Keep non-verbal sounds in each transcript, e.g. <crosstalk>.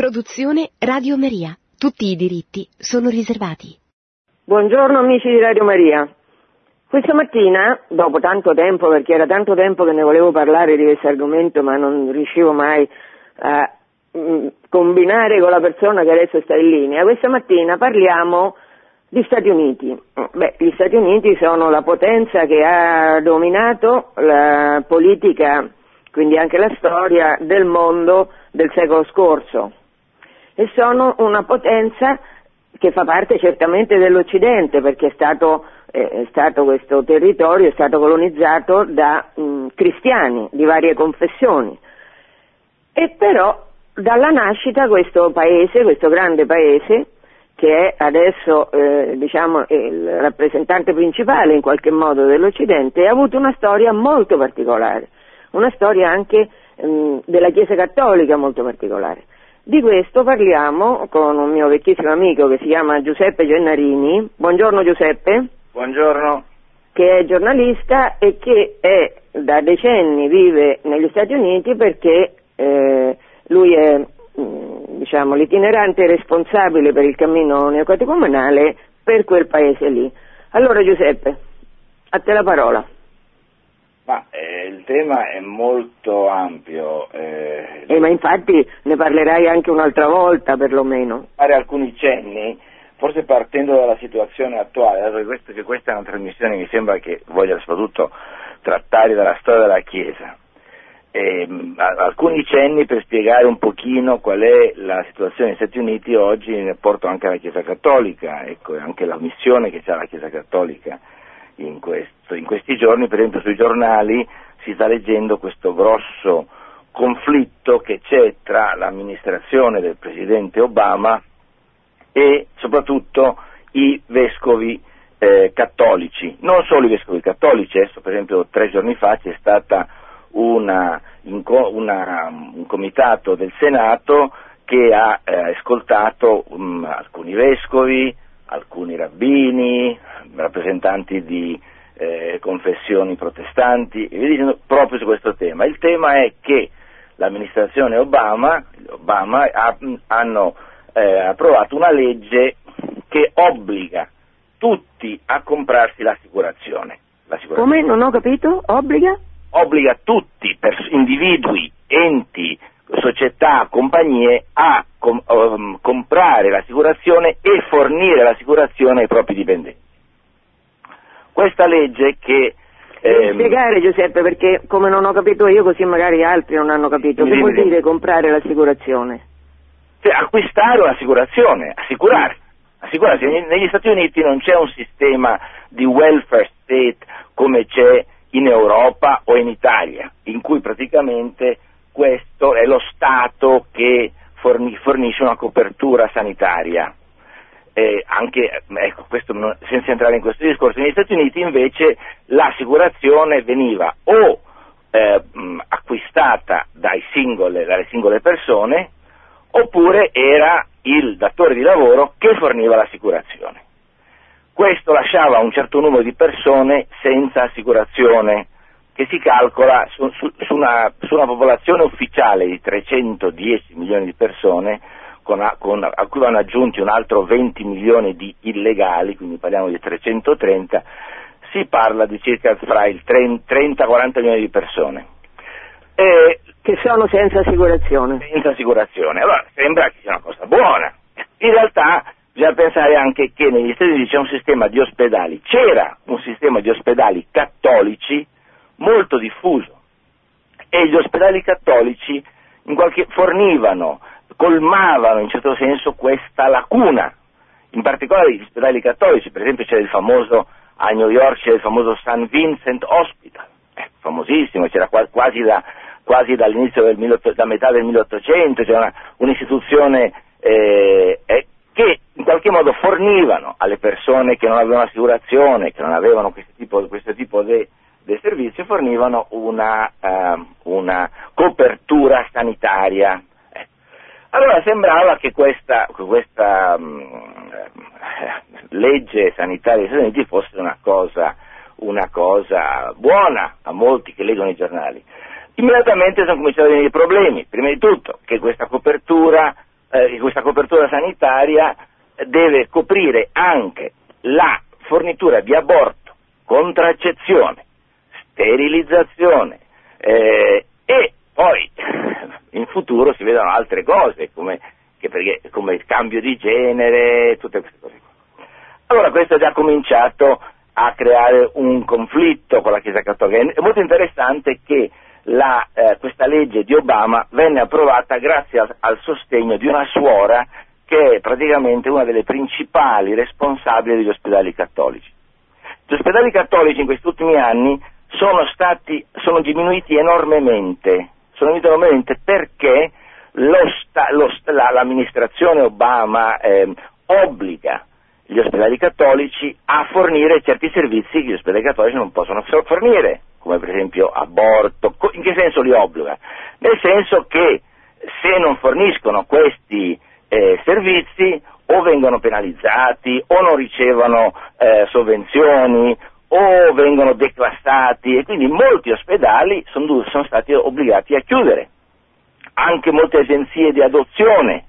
Produzione Radio Maria. Tutti i diritti sono riservati. Buongiorno amici di Radio Maria. Questa mattina, dopo tanto tempo, perché era tanto tempo che ne volevo parlare di questo argomento, ma non riuscivo mai a mm, combinare con la persona che adesso sta in linea, questa mattina parliamo di Stati Uniti. Beh, gli Stati Uniti sono la potenza che ha dominato la politica, quindi anche la storia del mondo del secolo scorso e sono una potenza che fa parte certamente dell'Occidente perché è stato, eh, è stato questo territorio è stato colonizzato da mh, cristiani di varie confessioni. E però dalla nascita questo paese, questo grande paese, che è adesso eh, diciamo, il rappresentante principale in qualche modo dell'Occidente, ha avuto una storia molto particolare, una storia anche mh, della Chiesa Cattolica molto particolare. Di questo parliamo con un mio vecchissimo amico che si chiama Giuseppe Gennarini. Buongiorno Giuseppe. Buongiorno. Che è giornalista e che è, da decenni vive negli Stati Uniti perché eh, lui è mm, diciamo, l'itinerante responsabile per il cammino neocatecumenale per quel paese lì. Allora Giuseppe, a te la parola. Ma eh, il tema è molto ampio. Eh, eh, ma infatti ne parlerai anche un'altra volta perlomeno. Fare alcuni cenni, forse partendo dalla situazione attuale, dato che, questo, che questa è una trasmissione che mi sembra che voglia soprattutto trattare dalla storia della Chiesa. Eh, alcuni cenni per spiegare un pochino qual è la situazione negli Stati Uniti oggi in rapporto anche alla Chiesa Cattolica, ecco, anche la missione che ha la Chiesa Cattolica in, questo, in questi giorni, per esempio sui giornali si sta leggendo questo grosso conflitto che c'è tra l'amministrazione del presidente Obama e soprattutto i vescovi eh, cattolici, non solo i vescovi cattolici, adesso per esempio tre giorni fa c'è stato un comitato del Senato che ha eh, ascoltato um, alcuni vescovi, alcuni rabbini, rappresentanti di eh, confessioni protestanti, e via dicendo, proprio su questo tema. Il tema è che l'amministrazione Obama, Obama ha, hanno eh, approvato una legge che obbliga tutti a comprarsi l'assicurazione. l'assicurazione. Come? Non ho capito? Obbliga? Obbliga tutti, pers- individui, enti, società, compagnie a com- um, comprare l'assicurazione e fornire l'assicurazione ai propri dipendenti. Questa legge che... Ehm, spiegare Giuseppe perché come non ho capito io così magari altri non hanno capito, che vuol dire comprare l'assicurazione? Cioè, acquistare un'assicurazione, assicurare. assicurarsi. Negli Stati Uniti non c'è un sistema di welfare state come c'è in Europa o in Italia, in cui praticamente questo è lo Stato che fornisce una copertura sanitaria. Eh, anche, ecco, questo, senza entrare in questo discorso, negli Stati Uniti invece l'assicurazione veniva o eh, acquistata singole, dalle singole persone oppure era il datore di lavoro che forniva l'assicurazione. Questo lasciava un certo numero di persone senza assicurazione che si calcola su, su, su, una, su, una, popolazione ufficiale di 310 milioni di persone, con, con, a cui vanno aggiunti un altro 20 milioni di illegali, quindi parliamo di 330, si parla di circa fra il 30-40 milioni di persone. E, che sono senza assicurazione. Senza assicurazione. Allora sembra che sia una cosa buona. In realtà bisogna pensare anche che negli Stati Uniti c'è un sistema di ospedali, c'era un sistema di ospedali cattolici molto diffuso e gli ospedali cattolici qualche, fornivano, colmavano in certo senso questa lacuna, in particolare gli ospedali cattolici, per esempio c'è il famoso, a New York c'è il famoso St. Vincent Hospital, eh, famosissimo, c'era quasi, da, quasi dall'inizio del, da metà del 1800, c'era una, un'istituzione eh, eh, che in qualche modo fornivano alle persone che non avevano assicurazione, che non avevano questo tipo, questo tipo di del servizio fornivano una, uh, una copertura sanitaria. Eh. Allora sembrava che questa, questa um, legge sanitaria degli Stati Uniti fosse una cosa, una cosa buona a molti che leggono i giornali. Immediatamente sono cominciati a venire i problemi, prima di tutto che questa copertura eh, questa copertura sanitaria deve coprire anche la fornitura di aborto, contraccezione, sterilizzazione eh, e poi <laughs> in futuro si vedono altre cose come, perché, come il cambio di genere, tutte queste cose. Allora questo ha già cominciato a creare un conflitto con la Chiesa Cattolica. È molto interessante che la, eh, questa legge di Obama venne approvata grazie al, al, sostegno di una suora che è praticamente una delle principali responsabili degli ospedali cattolici. Gli ospedali cattolici in questi ultimi anni sono, stati, sono diminuiti enormemente, sono diminuiti enormemente perché sta, sta, la, l'amministrazione Obama eh, obbliga gli ospedali cattolici a fornire certi servizi che gli ospedali cattolici non possono fornire, come per esempio aborto. In che senso li obbliga? Nel senso che se non forniscono questi eh, servizi o vengono penalizzati o non ricevono eh, sovvenzioni o vengono declassati e quindi molti ospedali sono, sono stati obbligati a chiudere. Anche molte agenzie di adozione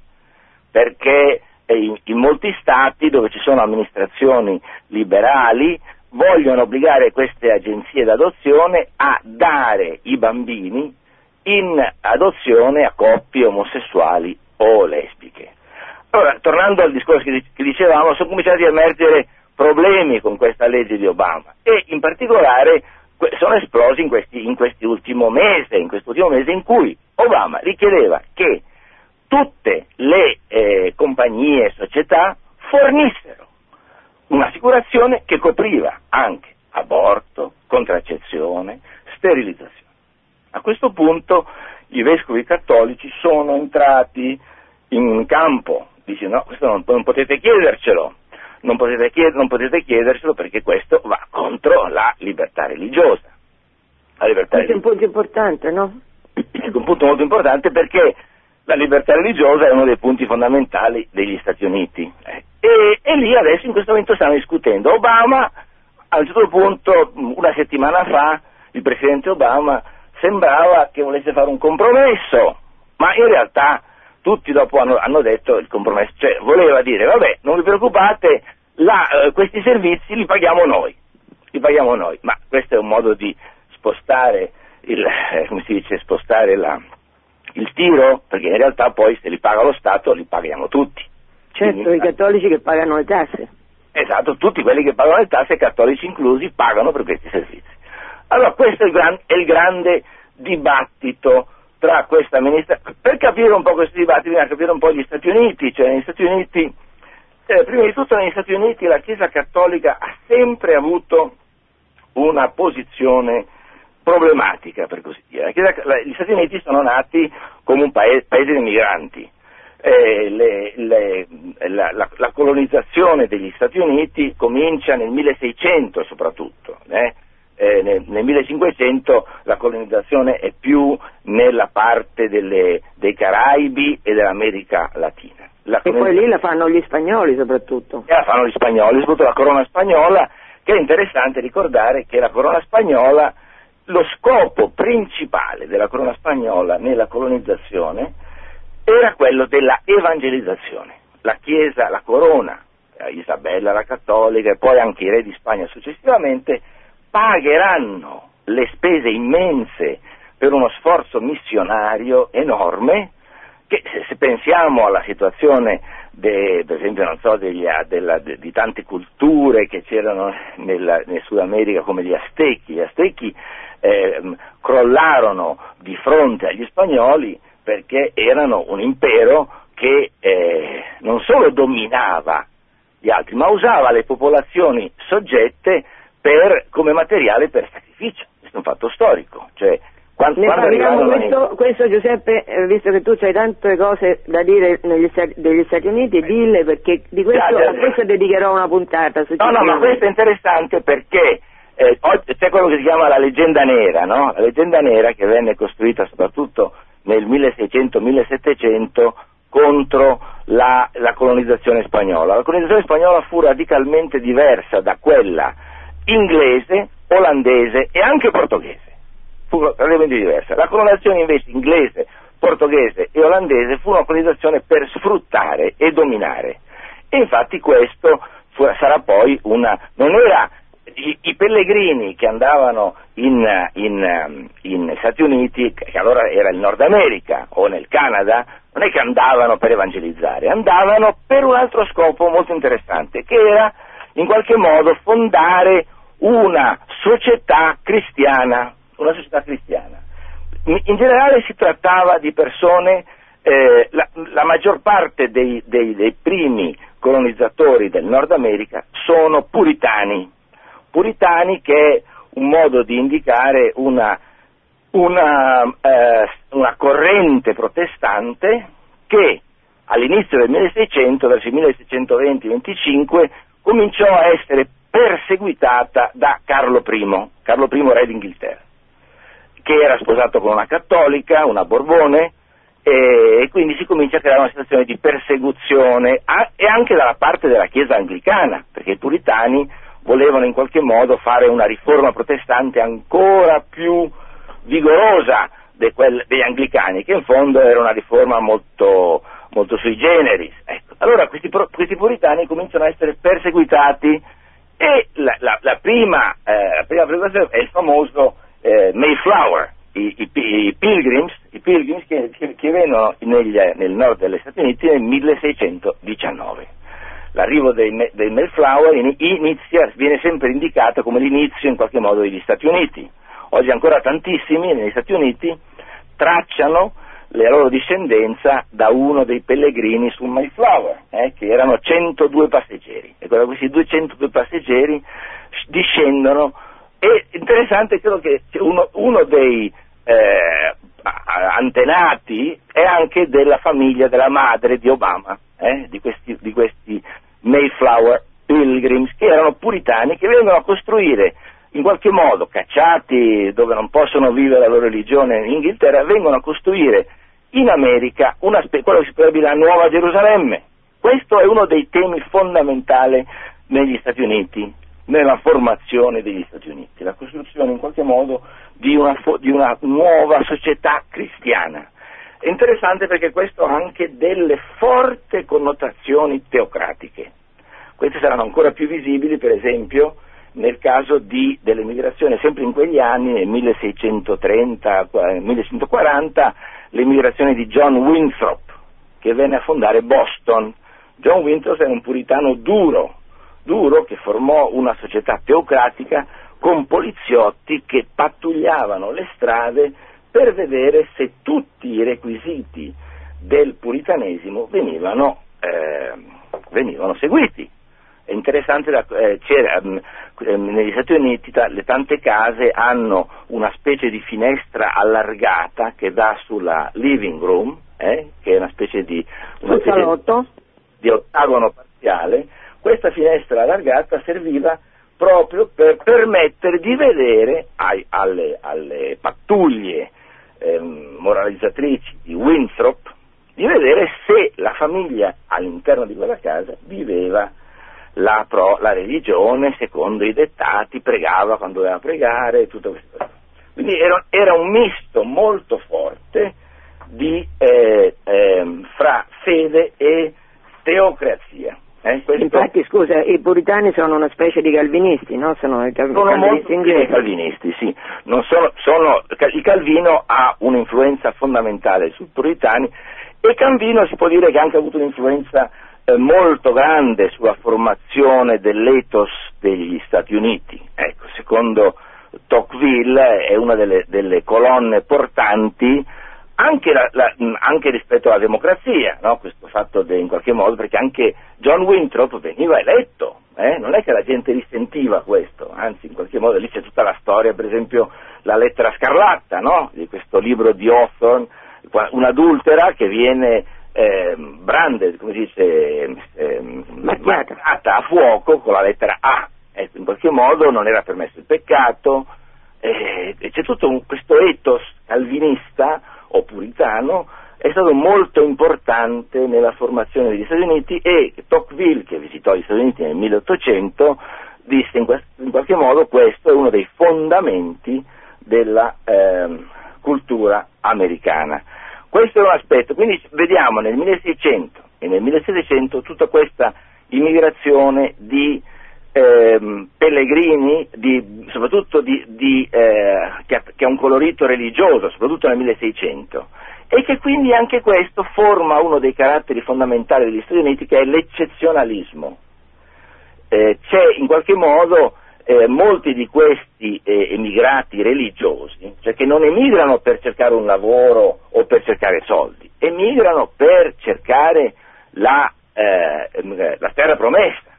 perché in, in molti stati dove ci sono amministrazioni liberali vogliono obbligare queste agenzie d'adozione a dare i bambini in adozione a coppie omosessuali o lesbiche. Allora, tornando al discorso che, dicevamo, sono cominciati a emergere problemi con questa legge di Obama e in particolare sono esplosi in, questi, in, mese, in quest'ultimo mese in cui Obama richiedeva che tutte le eh, compagnie e società fornissero un'assicurazione che copriva anche aborto, contraccezione, sterilizzazione. A questo punto i vescovi cattolici sono entrati in campo, dice no, questo non, non potete chiedercelo, non potete, chied- non potete, chiedercelo perché questo va contro la libertà religiosa. La libertà questo religiosa. è un punto importante, no? È un punto molto importante perché la libertà religiosa è uno dei punti fondamentali degli Stati Uniti. Eh. E, e, lì adesso in questo momento stanno discutendo. Obama, a un certo punto, una settimana fa, il presidente Obama sembrava che volesse fare un compromesso, ma in realtà tutti dopo hanno, hanno detto il compromesso, cioè voleva dire, vabbè, non vi preoccupate, la, eh, questi servizi li paghiamo noi, li paghiamo noi, ma questo è un modo di spostare il, eh, come si dice, spostare la, il tiro, perché in realtà poi se li paga lo Stato li paghiamo tutti. Certo, Quindi, i cattolici che pagano le tasse. Esatto, tutti quelli che pagano le tasse, cattolici inclusi, pagano per questi servizi. Allora questo è il, gran, è il grande dibattito tra questa amministrazione. Per capire un po' questo dibattito bisogna capire un po' gli Stati Uniti, cioè negli Stati Uniti, eh, prima di tutto negli Stati Uniti la Chiesa Cattolica ha sempre avuto una posizione problematica, per così dire. Gli Stati Uniti sono nati come un paese, paese di migranti. Eh, le, le, la, la, la, colonizzazione degli Stati Uniti comincia nel 1600 soprattutto, eh? Eh, nel, nel, 1500 la colonizzazione è più nella parte delle, dei Caraibi e dell'America Latina. La e poi lì la fanno gli spagnoli soprattutto. E la fanno gli spagnoli, soprattutto la corona spagnola, che è interessante ricordare che la corona spagnola lo scopo principale della corona spagnola nella colonizzazione era quello della evangelizzazione. La Chiesa, la corona, eh, Isabella la cattolica e poi anche i re di Spagna successivamente, pagheranno le spese immense per uno sforzo missionario enorme che se pensiamo alla situazione de, per esempio so, degli, della, de, di tante culture che c'erano nel, nel Sud America come gli Aztechi, gli Aztechi eh, crollarono di fronte agli spagnoli perché erano un impero che eh, non solo dominava gli altri, ma usava le popolazioni soggette per, come materiale per sacrificio. Questo è un fatto storico. Cioè, quando, ne quando parliamo questo, questo, Giuseppe, eh, visto che tu hai tante cose da dire Stati, degli Stati Uniti, dille perché di questo, già, già, a questo dedicherò una puntata. No, no, ma questo è interessante perché eh, c'è quello che si chiama la leggenda nera, no? La leggenda nera che venne costruita soprattutto nel 1600-1700 contro la, la, colonizzazione spagnola. La colonizzazione spagnola fu radicalmente diversa da quella inglese, olandese e anche portoghese. Fu radicalmente diversa. La colonizzazione invece inglese, portoghese e olandese fu una colonizzazione per sfruttare e dominare. E infatti questo fu, sarà poi una... non era i, i, pellegrini che andavano in, in, in, Stati Uniti, che allora era il Nord America o nel Canada, non è che andavano per evangelizzare, andavano per un altro scopo molto interessante, che era in qualche modo fondare una società cristiana, una società cristiana. In generale si trattava di persone, eh, la, la, maggior parte dei, dei, dei primi colonizzatori del Nord America sono puritani, puritani che è un modo di indicare una, una, eh, una corrente protestante che all'inizio del 1600, verso il 1620-25, cominciò a essere perseguitata da Carlo I, Carlo I re d'Inghilterra, che era sposato con una cattolica, una Borbone, e quindi si comincia a creare una situazione di persecuzione e anche dalla parte della Chiesa anglicana, perché i puritani volevano in qualche modo fare una riforma protestante ancora più vigorosa degli anglicani, che in fondo era una riforma molto, molto sui generis. Ecco. Allora questi, questi, puritani cominciano a essere perseguitati e la, la, la prima, eh, la prima preoccupazione è il famoso eh, Mayflower, i, i, i, pilgrims, i pilgrims che, che, che vengono negli, nel nord degli Stati Uniti nel 1619 l'arrivo dei, dei Mayflower inizia, viene sempre indicato come l'inizio in qualche modo degli Stati Uniti. Oggi ancora tantissimi negli Stati Uniti tracciano la loro discendenza da uno dei pellegrini sul Mayflower, eh, che erano 102 passeggeri. E questi 202 passeggeri discendono. E interessante credo che uno, uno dei eh, antenati è anche della famiglia della madre di Obama, eh, di, questi, di questi Mayflower Pilgrims, che erano puritani, che vengono a costruire in qualche modo, cacciati dove non possono vivere la loro religione in Inghilterra, vengono a costruire in America una, quello che si dire la Nuova Gerusalemme. Questo è uno dei temi fondamentali negli Stati Uniti, nella formazione degli Stati Uniti, la costruzione in qualche modo di una, di una nuova società cristiana. È interessante perché questo ha anche delle forti connotazioni teocratiche. Queste saranno ancora più visibili, per esempio, nel caso di, dell'emigrazione, sempre in quegli anni, nel 1630-1640, l'emigrazione di John Winthrop, che venne a fondare Boston. John Winthrop era un puritano duro, duro che formò una società teocratica con poliziotti che pattugliavano le strade per vedere se tutti i requisiti del puritanesimo venivano, eh, venivano seguiti. È interessante, da, eh, um, negli Stati Uniti le tante case hanno una specie di finestra allargata che dà sulla living room, eh, che è una specie di, una specie di ottagono parziale, questa finestra allargata serviva proprio per permettere di vedere ai, alle, alle, pattuglie eh, moralizzatrici di Winthrop di vedere se la famiglia all'interno di quella casa viveva la, pro, la religione secondo i dettati, pregava quando doveva pregare, tutto questo. Quindi era, era un misto molto forte di, eh, eh, fra fede e teocrazia. Eh, questo... Infatti, scusa, i puritani sono una specie di calvinisti, no? Sono i cal- sono calvinisti inglesi. calvinisti, sì. Sono, sono, il Calvino ha un'influenza fondamentale sui puritani e Calvino si può dire che ha anche avuto un'influenza molto grande sulla formazione dell'ethos degli Stati Uniti. Ecco, secondo Tocqueville è una delle, delle colonne portanti anche, la, la, anche, rispetto alla democrazia, no? questo fatto de, in qualche modo, perché anche John Winthrop veniva eletto, eh? non è che la gente risentiva questo, anzi in qualche modo lì c'è tutta la storia, per esempio la lettera scarlatta no? di questo libro di Hawthorne, un'adultera che viene eh, branded, come si dice, eh, marcata a fuoco con la lettera A, ecco, in qualche modo non era permesso il peccato, eh, c'è tutto un, questo ethos calvinista o puritano è stato molto importante nella formazione degli Stati Uniti e Tocqueville, che visitò gli Stati Uniti nel 1800, disse in, quest- in qualche modo questo è uno dei fondamenti della eh, cultura americana. Questo è un aspetto, quindi vediamo nel 1600 e nel 1700 tutta questa immigrazione di ehm, pellegrini, di, soprattutto di, di, eh, che, ha, un colorito religioso, soprattutto nel 1600, e che quindi anche questo forma uno dei caratteri fondamentali degli Stati Uniti che è l'eccezionalismo. Eh, c'è in qualche modo eh, molti di questi eh, emigrati religiosi, cioè che non emigrano per cercare un lavoro o per cercare soldi, emigrano per cercare la, eh, la terra promessa,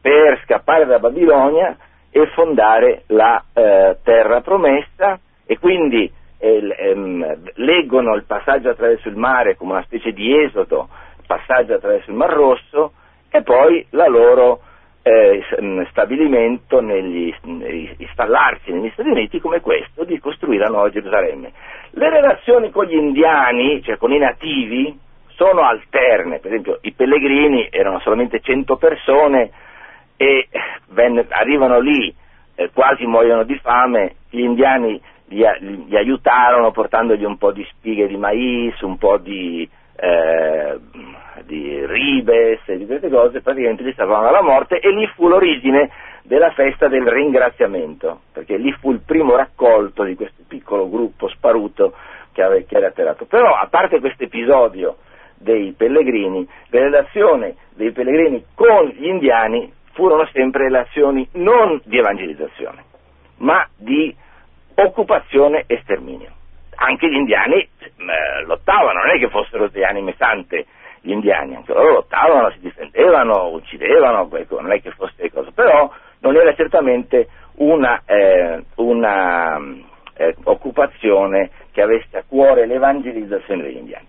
per scappare da Babilonia e fondare la eh, terra promessa e quindi eh, ehm, leggono il passaggio attraverso il mare come una specie di esodo, passaggio attraverso il Mar Rosso e poi la loro eh, mm, stabilimento, negli, installarsi negli Stati Uniti come questo di costruire la nuova Gerusalemme. Le relazioni con gli indiani, cioè con i nativi, sono alterne, per esempio i pellegrini erano solamente 100 persone e venne, arrivano lì, eh, quasi muoiono di fame, gli indiani li, li, aiutarono portandogli un po' di spighe di mais, un po' di, eh, di ribes e di queste cose, praticamente li salvavano dalla morte e lì fu l'origine della festa del ringraziamento, perché lì fu il primo raccolto di questo piccolo gruppo sparuto che, ave, che era atterrato. Però a parte questo episodio dei pellegrini, la relazione dei pellegrini con gli indiani furono sempre relazioni non di evangelizzazione, ma di occupazione e sterminio. Anche gli indiani eh, lottavano, non è che fossero dei anime sante gli indiani, anche loro lottavano, si difendevano, uccidevano, ecco, non è che fosse cosa, però non era certamente una, eh, una eh, occupazione che avesse a cuore l'evangelizzazione degli indiani.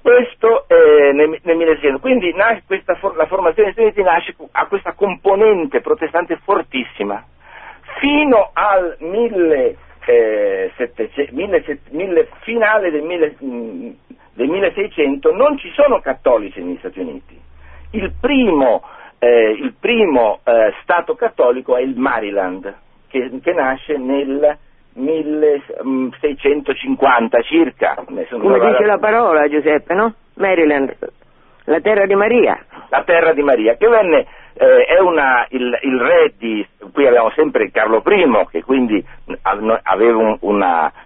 Questo eh, nel, nel 1600, quindi questa, la formazione degli Stati Uniti nasce, ha questa componente protestante fortissima, fino al 1700, 1000, finale del, 1000, mm, del, 1600 non ci sono cattolici negli Stati Uniti. Il primo, eh, il primo eh, Stato cattolico è il Maryland, che, che nasce nel 1650 circa. Come dice la parola Giuseppe, no? Maryland, la terra di Maria. La terra di Maria, che venne, eh, una, il, il, re di, qui abbiamo sempre Carlo I, che quindi aveva un, un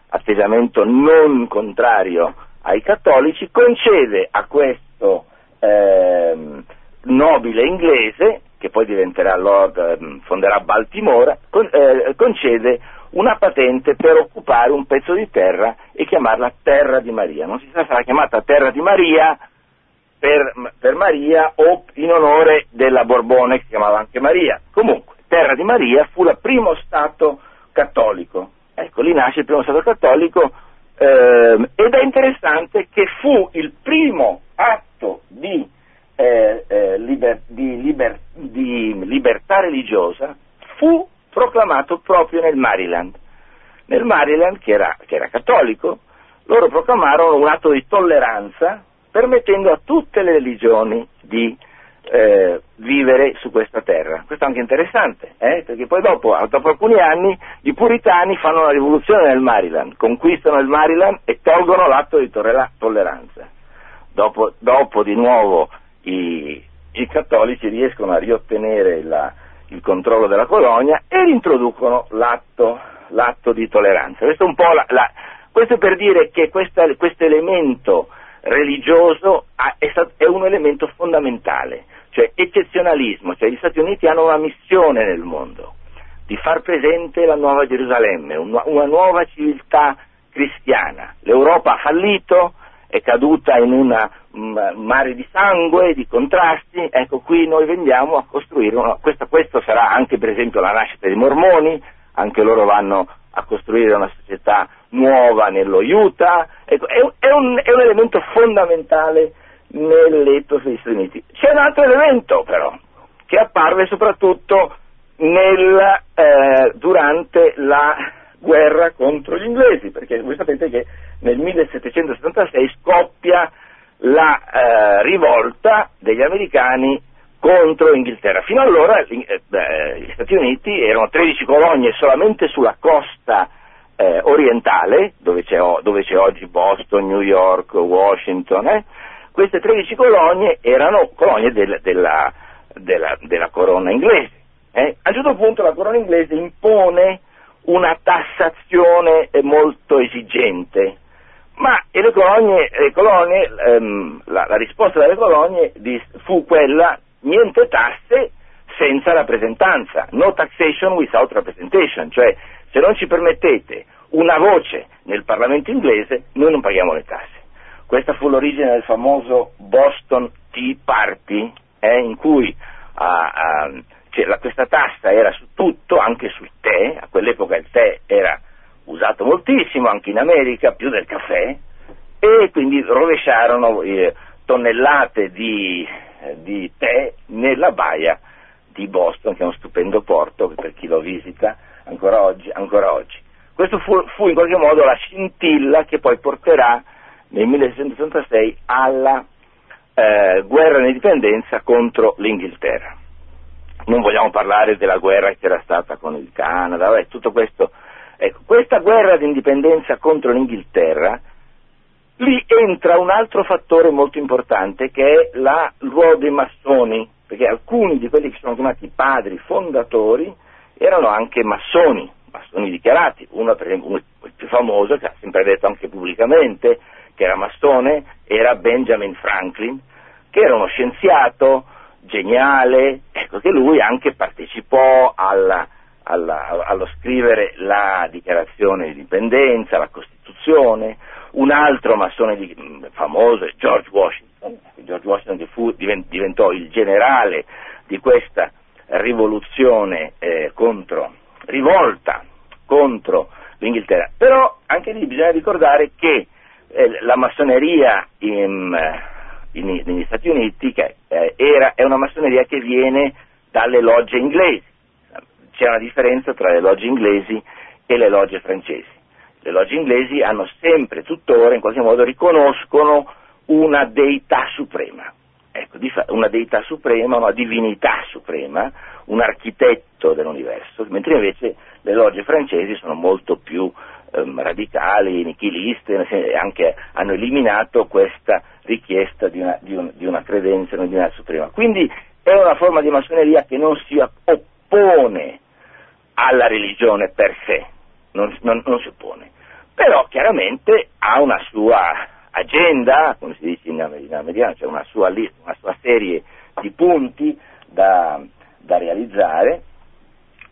atteggiamento non contrario ai cattolici, concede a questo eh, nobile inglese, che poi diventerà Lord, ehm, fonderà Baltimora, con, eh, concede una patente per occupare un pezzo di terra e chiamarla Terra di Maria. Non si sa se sarà chiamata Terra di Maria per, per, Maria o in onore della Borbone che si chiamava anche Maria. Comunque, Terra di Maria fu il primo Stato cattolico. Ecco, lì nasce il primo Stato cattolico eh, ed è interessante che fu il primo atto di, eh, eh, liber, di, liber, di libertà religiosa fu proclamato proprio nel Maryland. Nel Maryland, che era, che era cattolico, loro proclamarono un atto di tolleranza permettendo a tutte le religioni di eh, vivere su questa terra. Questo è anche interessante, eh? perché poi dopo, dopo, alcuni anni i puritani fanno una rivoluzione nel Maryland, conquistano il Maryland e tolgono l'atto di tolleranza. Dopo, dopo di nuovo i, i, cattolici riescono a riottenere la, il controllo della colonia e introducono l'atto, l'atto di tolleranza. Questo la, la, questo è per dire che questo elemento religioso è, un elemento fondamentale, cioè eccezionalismo, cioè gli Stati Uniti hanno una missione nel mondo di far presente la nuova Gerusalemme, una, nuova civiltà cristiana. L'Europa ha fallito, è caduta in un mare di sangue, di contrasti, ecco qui noi vendiamo a costruire, una, questo, questo, sarà anche per esempio la nascita dei mormoni, anche loro vanno a costruire una società nuova nello Utah, ecco, è, è, un, è un elemento fondamentale nell'etos degli Stati Uniti. C'è un altro elemento però, che apparve soprattutto nel, eh, durante la guerra contro gli inglesi, perché voi sapete che nel 1776 scoppia la eh, rivolta degli americani contro l'Inghilterra. Fino allora eh, gli Stati Uniti erano 13 colonie solamente sulla costa eh, orientale, dove c'è, dove c'è, oggi Boston, New York, Washington, eh, queste 13 colonie erano colonie del, della, della, della, corona inglese. Eh. A un certo punto la corona inglese impone una tassazione molto esigente, ma le colonie, le colonie ehm, la, la, risposta delle colonie fu quella niente tasse senza rappresentanza, no taxation without representation, cioè se non ci permettete una voce nel Parlamento inglese noi non paghiamo le tasse. Questa fu l'origine del famoso Boston Tea Party, eh, in cui ah, ah, la, questa tassa era su tutto, anche sul tè, a quell'epoca il tè era usato moltissimo anche in America, più del caffè, e quindi rovesciarono eh, tonnellate di, di, tè nella baia di Boston, che è uno stupendo porto per chi lo visita ancora oggi. Ancora oggi. Questo fu, fu, in qualche modo la scintilla che poi porterà nel 1666 alla eh, guerra d'indipendenza contro l'Inghilterra. Non vogliamo parlare della guerra che era stata con il Canada, vabbè, tutto questo Ecco, questa guerra di indipendenza contro l'Inghilterra, lì entra un altro fattore molto importante che è la, ruolo dei massoni, perché alcuni di quelli che sono chiamati padri fondatori erano anche massoni, massoni dichiarati, uno per esempio il più famoso, che ha sempre detto anche pubblicamente che era massone, era Benjamin Franklin, che era uno scienziato geniale, ecco che lui anche partecipò alla alla, allo scrivere la dichiarazione di indipendenza, la Costituzione, un altro massone di, mm, famoso è George Washington, George Washington fu, diventò il generale di questa rivoluzione eh, contro, rivolta contro l'Inghilterra. Però anche lì bisogna ricordare che eh, la massoneria in, in, negli Stati Uniti che, eh, era, è una massoneria che viene dalle logge inglesi, c'è una differenza tra le logge inglesi e le logge francesi. Le logge inglesi hanno sempre, tuttora, in qualche modo riconoscono una deità suprema. Ecco, una deità suprema, una divinità suprema, un architetto dell'universo, mentre invece le logge francesi sono molto più ehm, radicali, nichiliste, anche hanno eliminato questa richiesta di una, di un, di una credenza, una divinità suprema. Quindi è una forma di massoneria che non si oppone alla religione per sé, non, non, non si oppone, però chiaramente ha una sua agenda, come si dice in, americano, cioè una sua, una sua, serie di punti da, da realizzare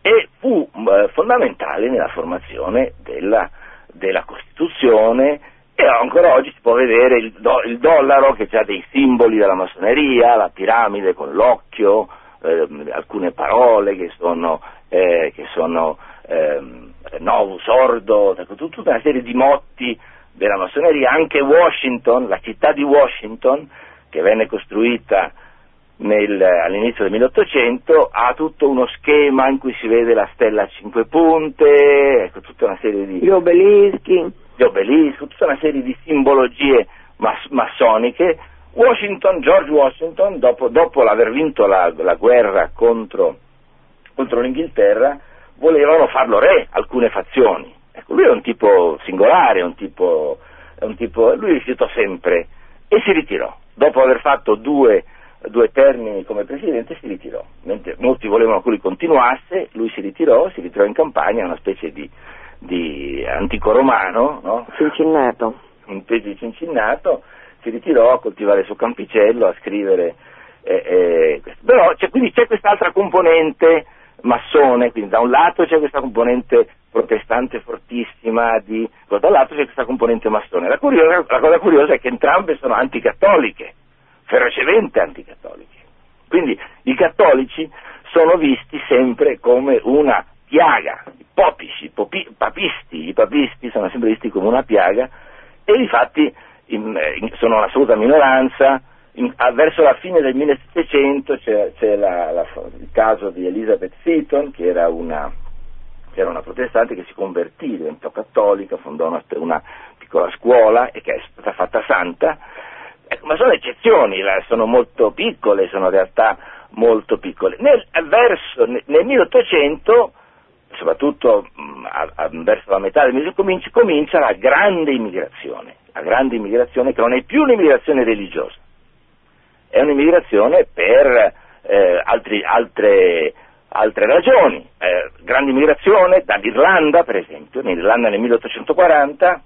e fu eh, fondamentale nella formazione della, della, Costituzione. E ancora oggi si può vedere il, do, il, dollaro che ha dei simboli della massoneria, la piramide con l'occhio, eh, alcune parole che sono eh, che sono ehm, Novus Ordo, ecco, tutta una serie di motti della massoneria, anche Washington, la città di Washington, che venne costruita nel, all'inizio del 1800, ha tutto uno schema in cui si vede la stella a cinque punte, ecco, tutta una serie di... Gli obelischi. Gli obelischi, tutta una serie di simbologie mas- massoniche. Washington, George Washington, dopo, dopo l'aver vinto la, la guerra contro contro l'Inghilterra volevano farlo re alcune fazioni. Ecco, lui è un tipo singolare, un tipo, un tipo, lui rifiutò sempre e si ritirò. Dopo aver fatto due, due termini come presidente si ritirò, mentre molti volevano che lui continuasse, lui si ritirò, si ritirò in campagna, una specie di, di antico romano, no? Cincinnato. Un specie di Cincinnato, si ritirò a coltivare il suo campicello, a scrivere. Eh, eh, però c'è, quindi c'è quest'altra componente massone, quindi da un lato c'è questa componente protestante fortissima, di, dall'altro c'è questa componente massone. La, curiosa, la cosa curiosa è che entrambe sono anticattoliche, ferocemente anticattoliche. Quindi i cattolici sono visti sempre come una piaga, i popici, popi, papisti, i papisti sono sempre visti come una piaga e infatti in, in, sono un'assoluta minoranza, in, a, verso la fine del 1700 c'è, c'è la, la, il caso di Elizabeth Seaton, che era una, che era una protestante che si convertì, diventò cattolica, fondò una, una, piccola scuola e che è stata fatta santa, ecco, ma sono eccezioni, sono molto piccole, sono realtà molto piccole. Nel, verso, nel 1800 soprattutto mh, a, a, verso la metà del mese comincia, comincia la grande immigrazione, la grande immigrazione che non è più un'immigrazione religiosa, è un'immigrazione per eh, altri, altre, altre, ragioni, eh, grande immigrazione dall'Irlanda per esempio, in Irlanda nel 1840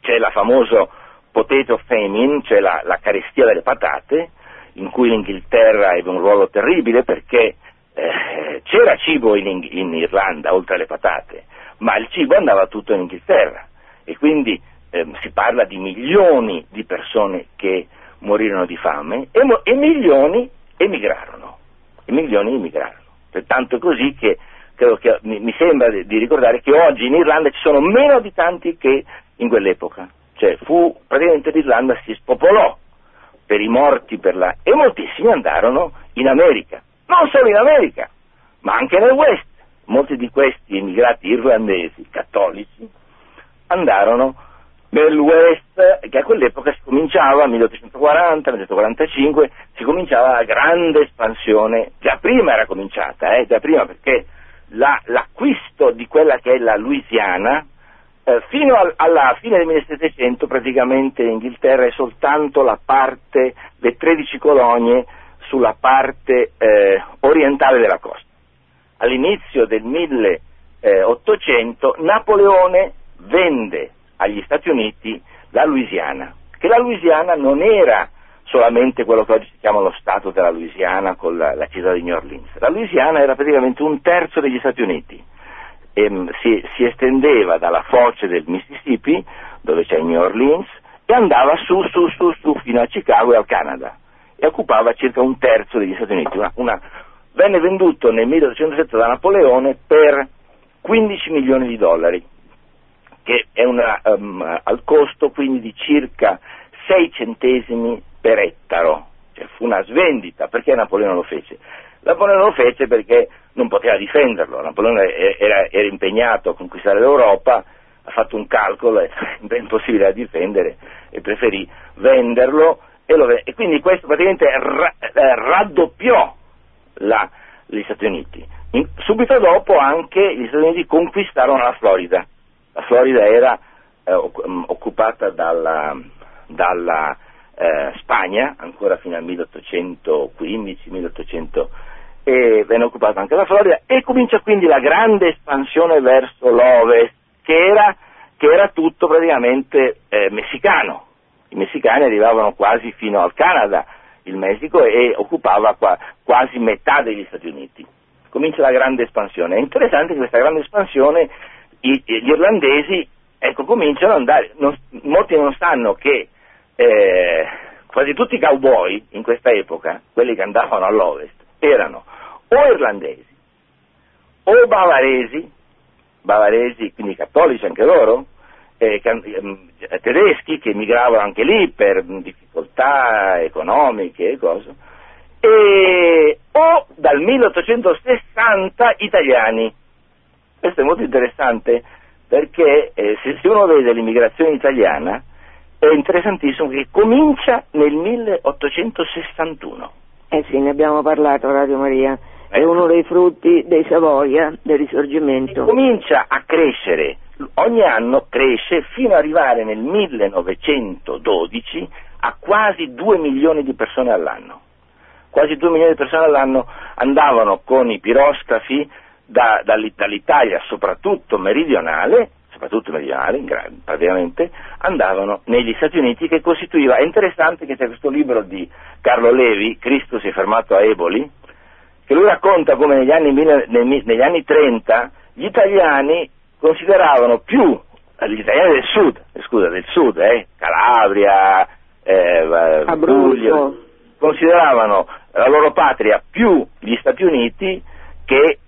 c'è la famosa potato famine, cioè la, la carestia delle patate, in cui l'Inghilterra ebbe un ruolo terribile perché eh, c'era cibo in, in, Irlanda oltre alle patate, ma il cibo andava tutto in Inghilterra. E quindi eh, si parla di milioni di persone che morirono di fame e, e milioni emigrarono, e milioni emigrarono. Tanto è così che, che mi, mi, sembra di, di ricordare che oggi in Irlanda ci sono meno abitanti che in quell'epoca, cioè fu praticamente l'Irlanda si spopolò per i morti per la... e moltissimi andarono in America, non solo in America, ma anche nel West. Molti di questi emigrati irlandesi cattolici andarono nel West, che a quell'epoca si cominciava, 1840, 1845, si cominciava la grande espansione, già prima era cominciata, eh, già prima perché la, l'acquisto di quella che è la Louisiana, eh, fino al, alla fine del 1700 praticamente in Inghilterra è soltanto la parte, le 13 colonie sulla parte eh, orientale della costa. All'inizio del 1800 Napoleone vende agli Stati Uniti la Louisiana, che la Louisiana non era solamente quello che oggi si chiama lo Stato della Louisiana con la, la città di New Orleans. La Louisiana era praticamente un terzo degli Stati Uniti ehm, si, si, estendeva dalla foce del Mississippi, dove c'è New Orleans, e andava su, su, su, su fino a Chicago e al Canada, e occupava circa un terzo degli Stati Uniti. Una, una, venne venduto nel 1807 da Napoleone per 15 milioni di dollari, che è una, um, al costo quindi di circa 6 centesimi per ettaro, cioè fu una svendita, perché Napoleone lo fece? Napoleone lo fece perché non poteva difenderlo, Napoleone era, era impegnato a conquistare l'Europa, ha fatto un calcolo, <laughs> è impossibile da difendere e preferì venderlo e, lo, e quindi questo praticamente ra, eh, raddoppiò la, gli Stati Uniti. In, subito dopo anche gli Stati Uniti conquistarono la Florida, la Florida era eh, occupata dalla, dalla eh, Spagna ancora fino al 1815-1800 e venne occupata anche la Florida e comincia quindi la grande espansione verso l'ovest che era, che era tutto praticamente eh, messicano. I messicani arrivavano quasi fino al Canada, il Messico, e occupava qua, quasi metà degli Stati Uniti. Comincia la grande espansione. È interessante che questa grande espansione gli irlandesi ecco, cominciano ad andare, non, molti non sanno che eh, quasi tutti i cowboy in questa epoca, quelli che andavano all'ovest, erano o irlandesi o bavaresi, bavaresi quindi cattolici anche loro, eh, ehm, tedeschi che emigravano anche lì per difficoltà economiche e cose, e, o dal 1860 italiani. Questo è molto interessante perché eh, se, se uno vede l'immigrazione italiana è interessantissimo che comincia nel 1861. Eh sì, ne abbiamo parlato Radio Maria è uno dei frutti dei Savoia, del risorgimento. Comincia a crescere, ogni anno cresce fino ad arrivare nel 1912 a quasi 2 milioni di persone all'anno. Quasi 2 milioni di persone all'anno andavano con i piroscafi da, dall'Italia, soprattutto meridionale, soprattutto meridionale, praticamente, andavano negli Stati Uniti che costituiva, è interessante che c'è questo libro di Carlo Levi, Cristo si è fermato a Eboli, che lui racconta come negli anni, negli anni 30 gli italiani consideravano più, gli italiani del sud, eh, scusa, del sud, eh, Calabria, eh, Puglia, consideravano la loro patria più gli Stati Uniti che eh,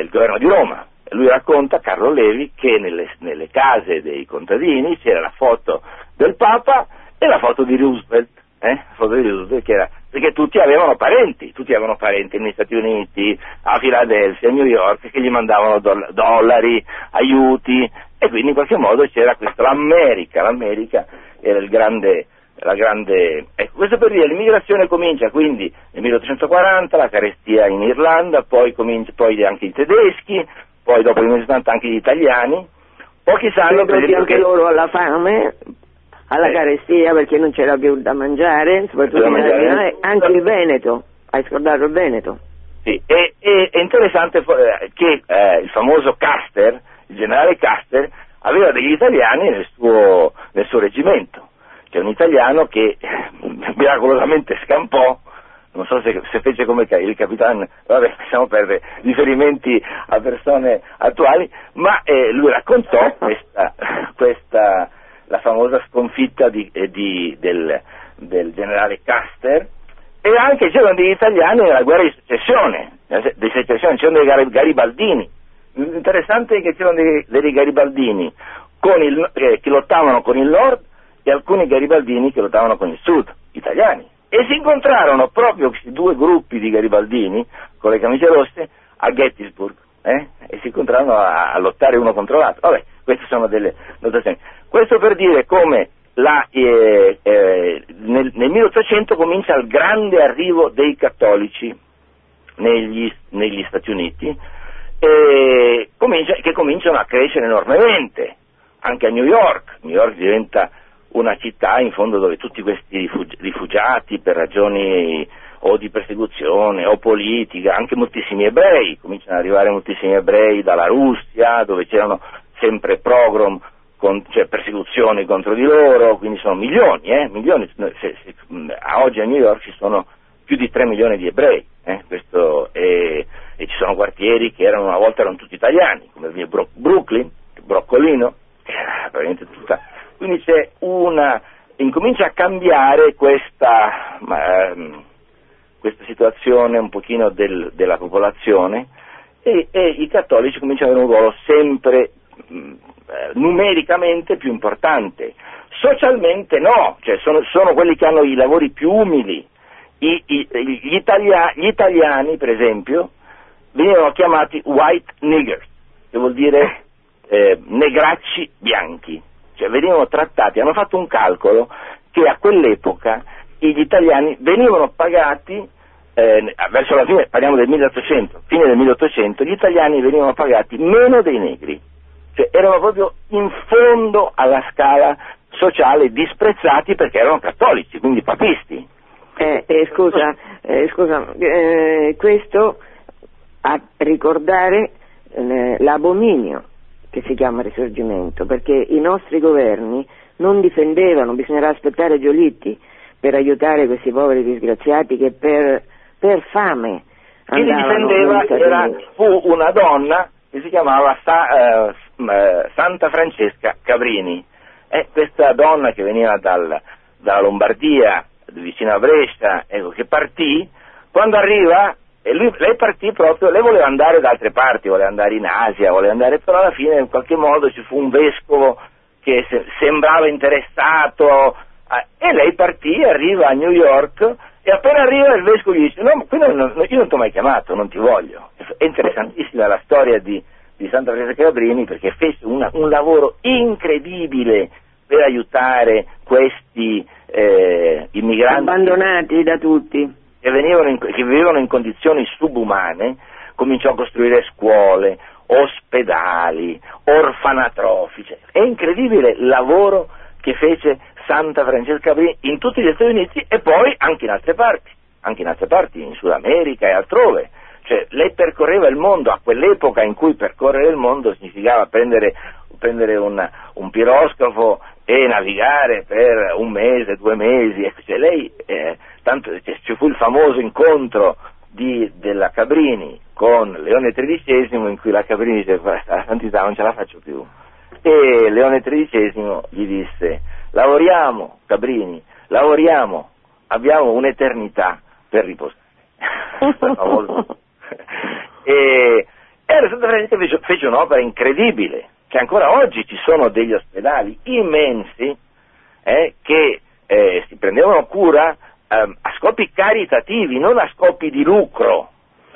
il governo di Roma. Lui racconta, Carlo Levi, che nelle, nelle case dei contadini c'era la foto del Papa e la foto di Roosevelt, eh, foto di Roosevelt era perché tutti avevano parenti, tutti avevano parenti negli Stati Uniti, a Filadelfia, a New York, che gli mandavano do- dollari, aiuti, e quindi in qualche modo c'era questa, l'America, l'America era il grande la grande... Ecco, questo per dire, l'immigrazione comincia quindi nel 1840, la carestia in Irlanda, poi, comincia, poi anche i tedeschi, poi dopo il 1970 anche gli italiani, pochi sanno per esempio anche che... loro alla fame, alla Eh. carestia perché non c'era più da mangiare, soprattutto Da in mangiare. Italia, anche il Veneto, hai scordato il Veneto? Sì, e, e- è interessante eh, che eh, il famoso Caster, il generale Caster, aveva degli italiani nel suo, nel suo reggimento. C'è un italiano che eh, miracolosamente scampò, non so se, se fece come il capitano, vabbè, lasciamo perdere riferimenti a persone attuali, ma eh, lui raccontò questa, questa- la famosa sconfitta di- eh, di- del, del generale Caster, e anche c'erano degli italiani nella guerra di secessione, di secessione c'erano dei gari- garibaldini. Interessante è che c'erano dei, dei garibaldini il- eh, che lottavano con il nord e alcuni garibaldini che lottavano con il sud, italiani. E si incontrarono proprio questi due gruppi di garibaldini con le camicie rosse a Gettysburg eh? e si incontrarono a, a lottare uno contro l'altro. Vabbè, queste sono delle notazioni. Questo per dire come la, eh, eh, nel, nel 1800 comincia il grande arrivo dei cattolici negli, negli Stati Uniti comincia- che cominciano a crescere enormemente, anche a New York. New York diventa una città in fondo dove tutti questi rifugi- rifugiati per ragioni o di persecuzione o politica, anche moltissimi ebrei, cominciano ad arrivare moltissimi ebrei dalla Russia, dove c'erano sempre pogrom, cioè persecuzioni contro di loro, quindi sono milioni, eh, milioni. Se- se- a oggi a New York ci sono più di 3 milioni di ebrei, eh, questo è- e ci sono quartieri che erano una volta erano tutti italiani, come Brooklyn, Broccolino, che era praticamente tutta. Quindi una, incomincia a cambiare questa, ehm, questa situazione un pochino del- della popolazione e, e i cattolici cominciano ad avere un ruolo sempre mh, eh, numericamente più importante. Socialmente no, cioè sono, sono quelli che hanno i lavori più umili. I- i- gli, italia- gli italiani, per esempio, venivano chiamati white niggers, che vuol dire eh, negracci bianchi, cioè venivano trattati, hanno fatto un calcolo che a quell'epoca gli italiani venivano pagati, eh, verso la fine, parliamo del 1800, fine del 1800, gli italiani venivano pagati meno dei negri, cioè erano proprio in fondo alla scala sociale, disprezzati perché erano cattolici, quindi papisti. Eh, eh, scusa, eh, scusa eh, questo a ricordare eh, l'abominio che si chiama risorgimento, perché i nostri governi non difendevano, bisognerà aspettare Giolitti per aiutare questi poveri disgraziati che per, per fame Chi li difendeva era, fu una donna che si chiamava Sa- eh, eh, Santa Francesca Cabrini. E questa donna che veniva dal- dalla Lombardia, vicino a Brescia, ecco, che partì, quando arriva, e lui- lei partì proprio, lei voleva andare da altre parti, voleva andare in Asia, voleva andare, però alla fine in qualche modo ci fu un vescovo che se- sembrava interessato, eh, e lei partì, arriva a New York, e appena arriva il vescovo gli dice, no, non- non- io non ti ho mai chiamato, non ti voglio. È interessantissima la storia di, di Santa Francesca Cabrini perché fece una- un lavoro incredibile per aiutare questi eh, immigranti abbandonati da tutti. Che, in- che vivevano in condizioni subumane, cominciò a costruire scuole, ospedali, orfanatrofi. Cioè, è incredibile il lavoro che fece Santa Francesca Cabrini in tutti gli Stati Uniti e poi anche in altre parti, anche in altre parti, in Sud America e altrove. Cioè, lei percorreva il mondo a quell'epoca in cui percorrere il mondo significava prendere, prendere un, un piroscafo e navigare per un mese, due mesi. Ecco, cioè, lei, eh, tanto, cioè, ci fu il famoso incontro di- della Cabrini con Leone XIII in cui la Cabrini dice la santità non ce la faccio più e Leone XIII gli disse lavoriamo Cabrini, lavoriamo, abbiamo un'eternità per riposare. <laughs> <laughs> E era Santa Francesca fece, fece un'opera incredibile, che ancora oggi ci sono degli ospedali immensi eh, che eh, si prendevano cura ehm, a scopi caritativi, non a scopi di lucro.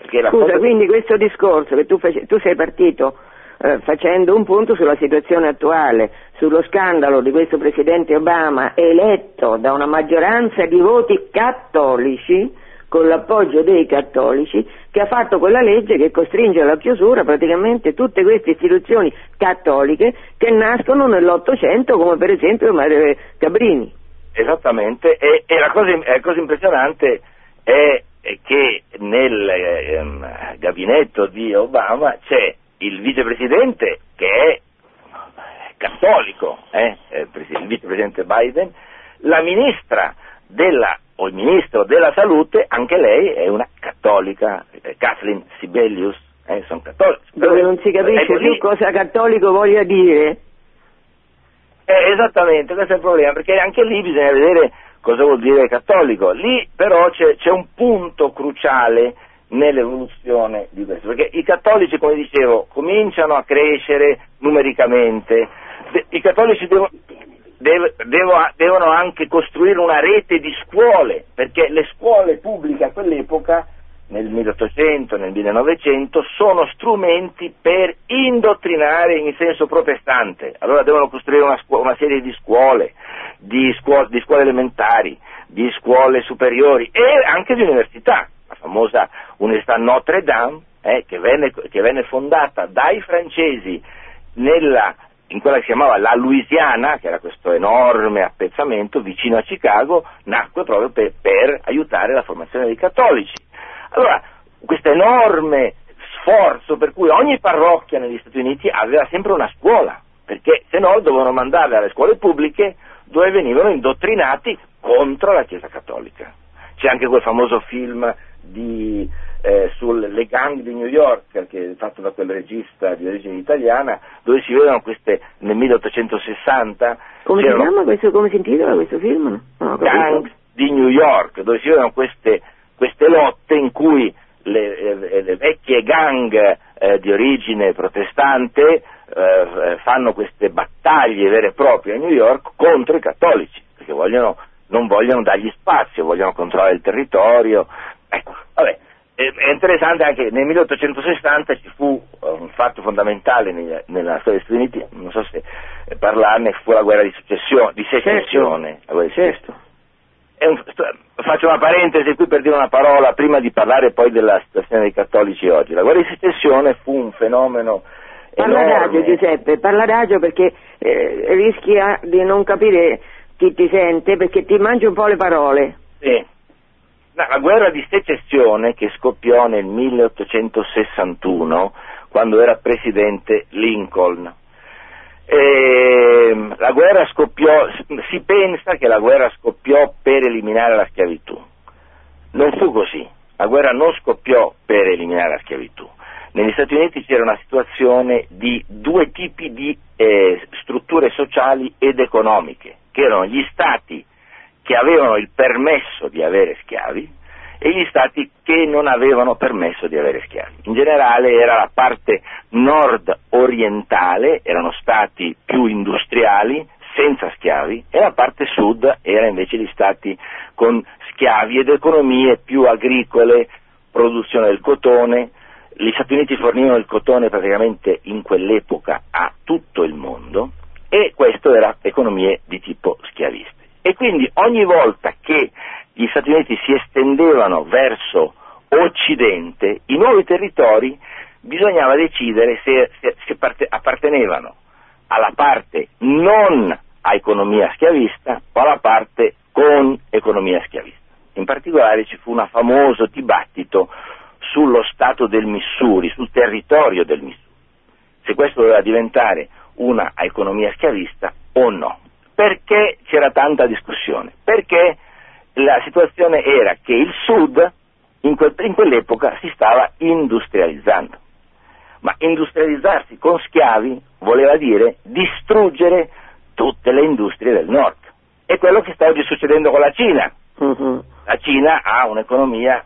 Scusa, cosa- quindi questo discorso che tu, face- tu sei partito eh, facendo un punto sulla situazione attuale, sullo scandalo di questo Presidente Obama eletto da una maggioranza di voti cattolici, con l'appoggio dei cattolici, che ha fatto quella legge che costringe alla chiusura praticamente tutte queste istituzioni cattoliche che nascono nell'Ottocento, come per esempio Mario Cabrini. Esattamente, e, e la, cosa, la, cosa, impressionante è che nel eh, gabinetto di Obama c'è il vicepresidente che è cattolico, eh, il vicepresidente Biden, la ministra della, o il ministro della salute, anche lei è una cattolica, eh, Kathleen Sibelius, eh, sono cattolici. Dove non si capisce più cosa cattolico voglia dire. Eh, esattamente, questo è il problema, perché anche lì bisogna vedere cosa vuol dire cattolico. Lì però c'è, c'è un punto cruciale nell'evoluzione di questo, perché i cattolici, come dicevo, cominciano a crescere numericamente, i cattolici devono, devono, devono anche costruire una rete di scuole, perché le scuole pubbliche a quell'epoca nel 1800, nel 1900, sono strumenti per indottrinare in senso protestante. Allora devono costruire una, scu- una serie di scuole, di, scuole, di scuole elementari, di scuole superiori e anche di università. La famosa Università Notre Dame, eh, che, venne, che, venne, fondata dai francesi nella, in quella che si chiamava la Louisiana, che era questo enorme appezzamento vicino a Chicago, nacque proprio per, per aiutare la formazione dei cattolici. Allora, questo enorme sforzo per cui ogni parrocchia negli Stati Uniti aveva sempre una scuola, perché se no dovevano mandarle alle scuole pubbliche dove venivano indottrinati contro la Chiesa Cattolica. C'è anche quel famoso film di, eh, sulle gang di New York, che è fatto da quel regista di origine italiana, dove si vedono queste nel 1860. Come si chiama questo, come si intitola questo film? No, gang di New York, dove si vedono queste queste lotte in cui le, le, le vecchie gang eh, di origine protestante eh, fanno queste battaglie vere e proprie a New York contro i cattolici, perché vogliono, non vogliono dargli spazio, vogliono controllare il territorio. Ecco, vabbè, è interessante anche che nel 1860 ci fu eh, un fatto fondamentale nella, nella storia degli Stati Uniti, non so se parlarne, fu la guerra di successione, di secessione. Certo. certo. Un, faccio una parentesi qui per dire una parola prima di parlare poi della situazione dei cattolici oggi. La guerra di secessione fu un fenomeno Parla adagio Giuseppe, parla adagio perché eh, rischia di non capire chi ti sente perché ti mangi un po' le parole. Sì. No, la guerra di secessione che scoppiò nel 1861 quando era presidente Lincoln eh, la guerra scoppiò, si pensa che la guerra scoppiò per eliminare la schiavitù. Non fu così, la guerra non scoppiò per eliminare la schiavitù. Negli Stati Uniti c'era una situazione di due tipi di eh, strutture sociali ed economiche, che erano gli stati che avevano il permesso di avere schiavi e gli stati che non avevano permesso di avere schiavi. In generale era la parte nord-orientale, erano stati più industriali, senza schiavi, e la parte sud era invece gli stati con schiavi ed economie più agricole, produzione del cotone. Gli Stati Uniti fornivano il cotone praticamente in quell'epoca a tutto il mondo e questo era economie di tipo schiaviste. E quindi ogni volta che gli Stati Uniti si estendevano verso Occidente, i nuovi territori bisognava decidere se, se, se parte, appartenevano alla parte non a economia schiavista o alla parte con economia schiavista. In particolare ci fu un famoso dibattito sullo stato del Missouri, sul territorio del Missouri, se questo doveva diventare una economia schiavista o no. Perché c'era tanta discussione? Perché la situazione era che il Sud in, quel, in quell'epoca si stava industrializzando, ma industrializzarsi con schiavi voleva dire distruggere tutte le industrie del Nord. È quello che sta oggi succedendo con la Cina. Uh-huh. La Cina ha un'economia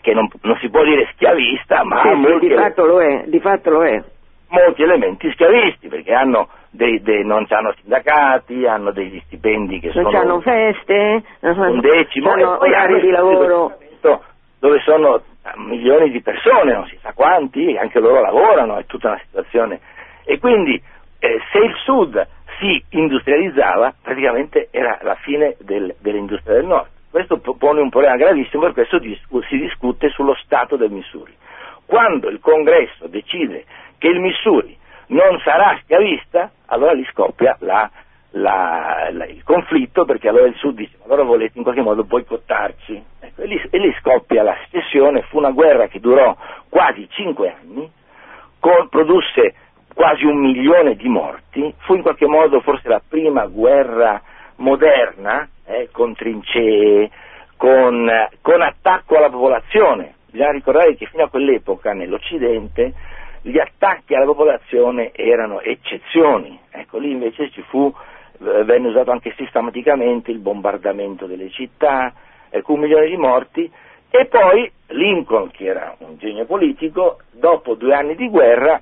che non, non, si può dire schiavista, ma sì, molti, di, fatto lo è, di fatto lo è. molti elementi schiavisti, perché hanno dei, dei, non hanno sindacati, hanno degli stipendi che non sono... hanno feste, un decimo, hanno orari di lavoro... Dove sono milioni di persone, non si sa quanti, anche loro lavorano, è tutta una situazione. E quindi eh, se il Sud si industrializzava, praticamente era la fine del, dell'industria del Nord. Questo pone un problema gravissimo, per questo si discute sullo stato del Missouri. Quando il congresso decide che il Missouri non sarà schiavista, allora lì scoppia la, la, la, il conflitto perché allora il Sud dice allora volete in qualche modo boicottarci? Ecco, e, lì, e, lì, scoppia la secessione, fu una guerra che durò quasi cinque anni, con, produsse quasi un milione di morti, fu in qualche modo forse la prima guerra moderna, eh, con trincee, con, con attacco alla popolazione. Bisogna ricordare che fino a quell'epoca nell'Occidente gli attacchi alla popolazione erano eccezioni, ecco lì invece ci fu, eh, venne usato anche sistematicamente il bombardamento delle città, ecco un milione di morti e poi Lincoln, che era un genio politico, dopo due anni di guerra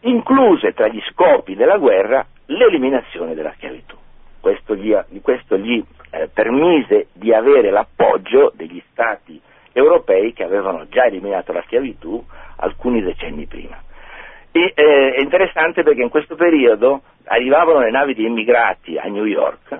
incluse tra gli scopi della guerra l'eliminazione della schiavitù. Questo gli, questo gli eh, permise di avere l'appoggio degli stati europei che avevano già eliminato la schiavitù alcuni decenni prima. E, eh, è interessante perché in questo periodo arrivavano le navi di immigrati a New York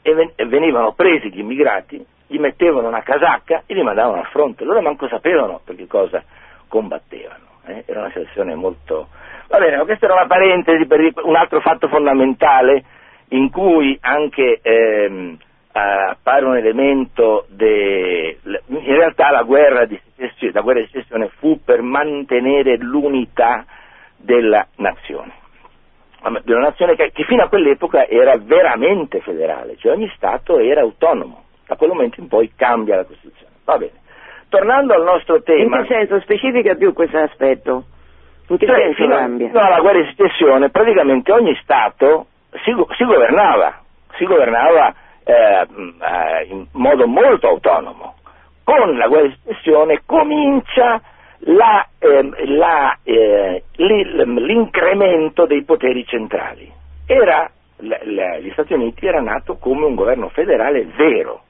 e, ven- e venivano presi gli immigrati, gli mettevano una casacca e li mandavano a fronte. Loro manco sapevano per che cosa combattevano. Eh? Era una situazione molto, Va bene, ma questa era una parentesi per un altro fatto fondamentale in cui anche ehm, appare un elemento, de... in realtà la guerra, di secessione, la guerra di secessione fu per mantenere l'unità della nazione di una nazione che, che, fino a quell'epoca era veramente federale, cioè ogni Stato era autonomo, da quel momento in poi cambia la Costituzione. Va bene. Tornando al nostro tema... In che senso specifica più questo aspetto? In che cioè, senso fino, cambia? Fino alla guerra di secessione praticamente ogni Stato si, si governava, si governava eh, eh, in modo molto autonomo. Con la guerra di secessione comincia la, eh, la, eh, l'incremento dei poteri centrali. Era, la, gli Stati Uniti era nato come un governo federale vero,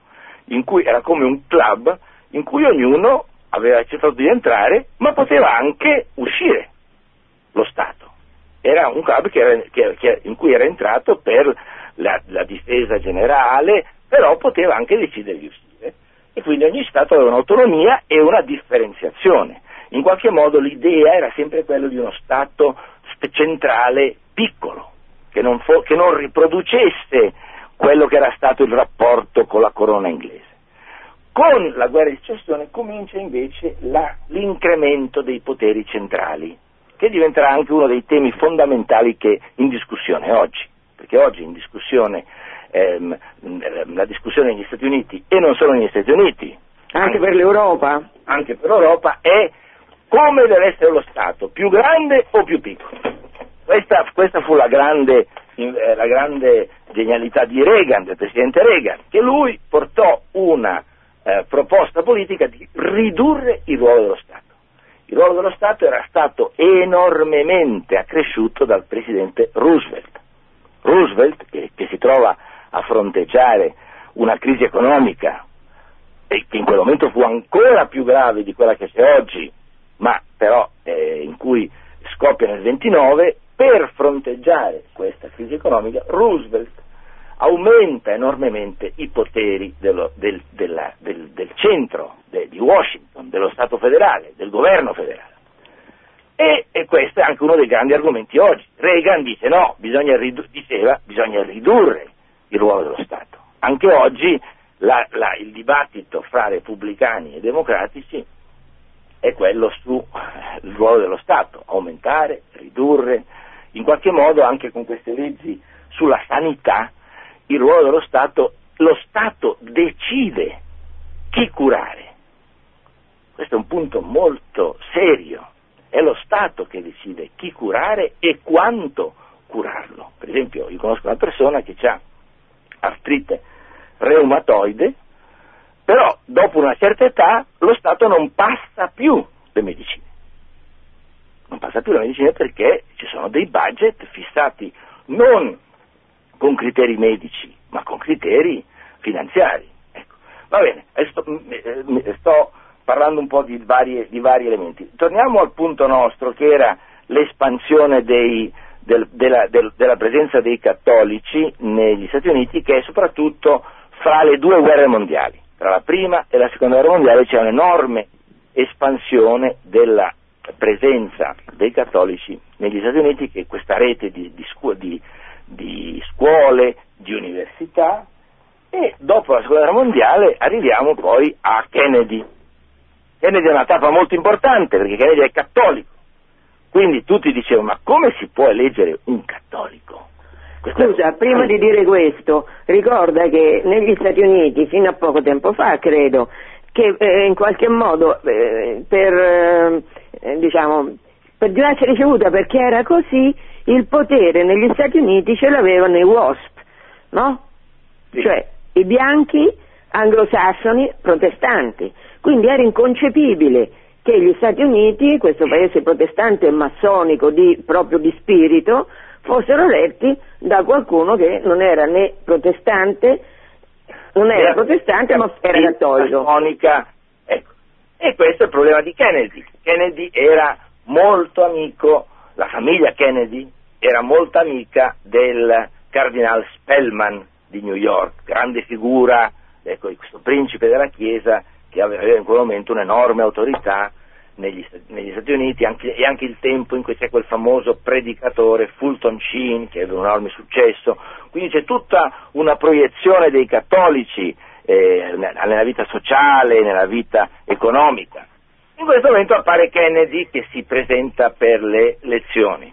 era come un club in cui ognuno aveva accettato di entrare, ma poteva anche uscire lo Stato. Era un club che era, che, che, in cui era entrato per la, la, difesa generale, però poteva anche decidere di uscire. E quindi ogni Stato aveva un'autonomia e una differenziazione. In qualche modo l'idea era sempre quella di uno Stato centrale piccolo, che non, fo- che non riproducesse quello che era stato il rapporto con la corona inglese. Con la guerra di secessione comincia invece la, l'incremento dei poteri centrali che diventerà anche uno dei temi fondamentali che in discussione oggi, perché oggi in discussione ehm, la discussione negli Stati Uniti e non solo negli Stati Uniti, anche, per l'Europa, anche per l'Europa è come deve essere lo Stato, più grande o più piccolo. Questa, questa fu la grande, eh, la grande, genialità di Reagan, del presidente Reagan, che lui portò una eh, proposta politica di ridurre il ruolo dello Stato il ruolo dello Stato era stato enormemente accresciuto dal presidente Roosevelt. Roosevelt, che, che si trova a fronteggiare una crisi economica e che in quel momento fu ancora più grave di quella che c'è oggi, ma però eh, in cui scoppia nel 29, per fronteggiare questa crisi economica Roosevelt aumenta enormemente i poteri dello, del, della, del, del, centro de, di Washington, dello Stato federale, del governo federale. E, e, questo è anche uno dei grandi argomenti oggi. Reagan dice no, bisogna ridu- diceva bisogna ridurre il ruolo dello Stato. Anche oggi la, la, il dibattito fra repubblicani e democratici è quello sul ruolo dello Stato, aumentare, ridurre, in qualche modo anche con queste leggi sulla sanità il ruolo dello Stato, lo Stato decide chi curare. Questo è un punto molto serio. È lo Stato che decide chi curare e quanto curarlo. Per esempio, io conosco una persona che ha artrite reumatoide, però dopo una certa età lo Stato non passa più le medicine. Non passa più le medicine perché ci sono dei budget fissati non con criteri medici, ma con criteri finanziari. Ecco. Va bene, sto, sto parlando un po' di vari, di vari elementi. Torniamo al punto nostro che era l'espansione dei, del, della, del, della, presenza dei cattolici negli Stati Uniti che è soprattutto fra le due guerre mondiali. Tra la prima e la seconda guerra mondiale c'è un'enorme espansione della presenza dei cattolici negli Stati Uniti che questa rete di, di, scu- di, di scuole, di università e dopo la seconda guerra mondiale arriviamo poi a Kennedy. Kennedy è una tappa molto importante perché Kennedy è cattolico quindi tutti dicevano, ma come si può eleggere un cattolico? Scusa, prima di dire questo, ricorda che negli Stati Uniti, fino a poco tempo fa, credo, che eh, in qualche modo eh, per, eh, diciamo, per grazia ricevuta, perché era così, il potere negli Stati Uniti ce l'avevano i WASP, no? Sì. Cioè i bianchi anglosassoni protestanti. Quindi era inconcepibile che gli Stati Uniti, questo paese protestante e massonico di, proprio di spirito, fossero eletti da qualcuno che non era né protestante, non era, era protestante ma era cattolico. Massonica, ecco. E questo è il problema di Kennedy. Kennedy era molto amico, la famiglia Kennedy era molto amica del cardinal Spellman di New York, grande figura, ecco, questo principe della Chiesa che aveva in quel momento un'enorme autorità negli, negli Stati Uniti anche, e anche il tempo in cui c'è quel famoso predicatore Fulton Sheen che ebbe un enorme successo, quindi c'è tutta una proiezione dei cattolici eh, nella vita sociale, nella vita economica. In questo momento appare Kennedy che si presenta per le elezioni,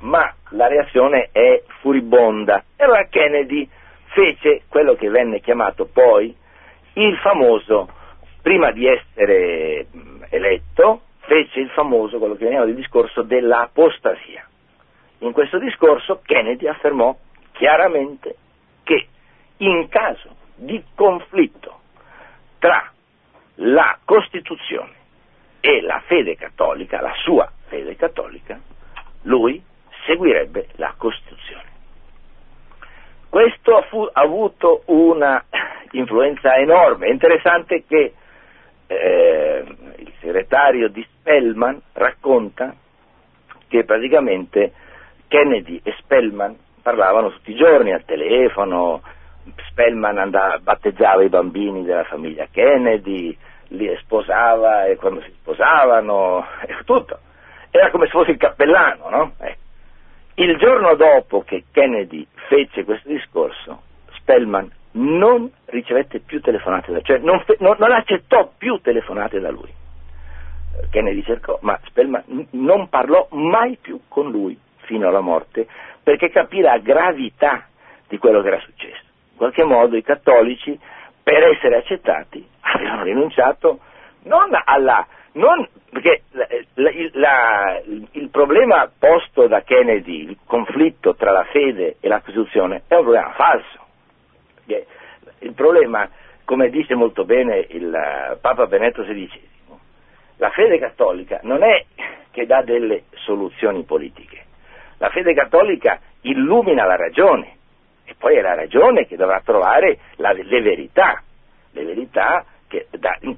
ma la reazione è furibonda. E allora Kennedy fece quello che venne chiamato poi il famoso prima di essere eletto, fece il famoso, quello che veniva del discorso dell'apostasia. In questo discorso Kennedy affermò chiaramente che in caso di conflitto tra la Costituzione e la fede cattolica, la sua fede cattolica, lui seguirebbe la Costituzione. Questo ha avuto una influenza enorme, è interessante che eh, il segretario di Spellman racconta che praticamente Kennedy e Spellman parlavano tutti i giorni al telefono, Spellman andava, battezzava i bambini della famiglia Kennedy, li sposava e quando si sposavano, e tutto. Era come se fosse il cappellano, no? Eh. Il giorno dopo che Kennedy fece questo discorso, Spellman non ricevette più telefonate da cioè non, non, non accettò più telefonate da lui. Kennedy cercò, ma Spellman non parlò mai più con lui fino alla morte perché capì la gravità di quello che era successo. In qualche modo i cattolici, per essere accettati, avevano rinunciato non alla... Non, perché la, la, il problema posto da Kennedy, il conflitto tra la fede e la Costituzione, è un problema falso il problema, come dice molto bene il eh, Papa Benedetto XVI, la fede cattolica non è che dà delle soluzioni politiche, la fede cattolica illumina la ragione e poi è la ragione che dovrà trovare la, le verità, le verità che da, in,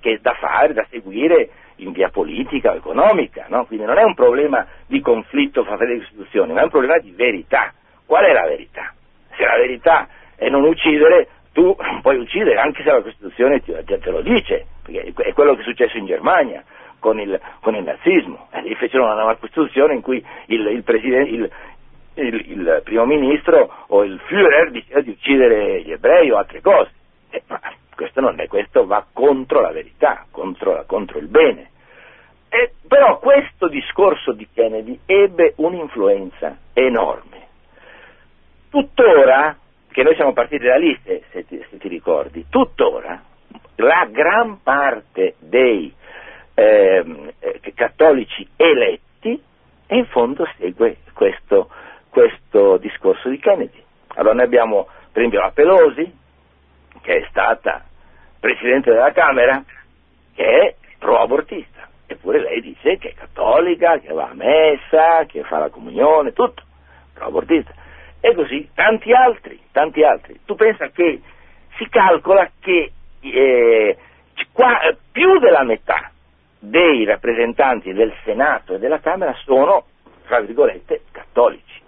che da fare, da seguire in via politica o economica, no? quindi non è un problema di conflitto fra fede e istituzioni, ma è un problema di verità. Qual è la verità? Se la verità e non uccidere, tu <clears throat> puoi uccidere anche se la Costituzione ti, te lo dice, perché è quello che è successo in Germania con il, con il nazismo, e lì fecero una nuova Costituzione in cui il, il, il, il, primo ministro o il Führer diceva di uccidere gli ebrei o altre cose, e, ma questo non è, questo va contro la verità, contro, contro il bene. E, però questo discorso di Kennedy ebbe un'influenza enorme. Tuttora che noi siamo partiti da lì, se, se, ti, se ti, ricordi, tuttora la gran parte dei ehm, eh, cattolici eletti in fondo segue questo, questo, discorso di Kennedy. Allora noi abbiamo per esempio la Pelosi, che è stata Presidente della Camera, che è pro-abortista, eppure lei dice che è cattolica, che va a messa, che fa la comunione, tutto, pro-abortista. E così tanti altri, tanti altri. Tu pensa che si calcola che eh, qua, più rappresentanti del Senato e della Camera sono, tra virgolette, cattolici.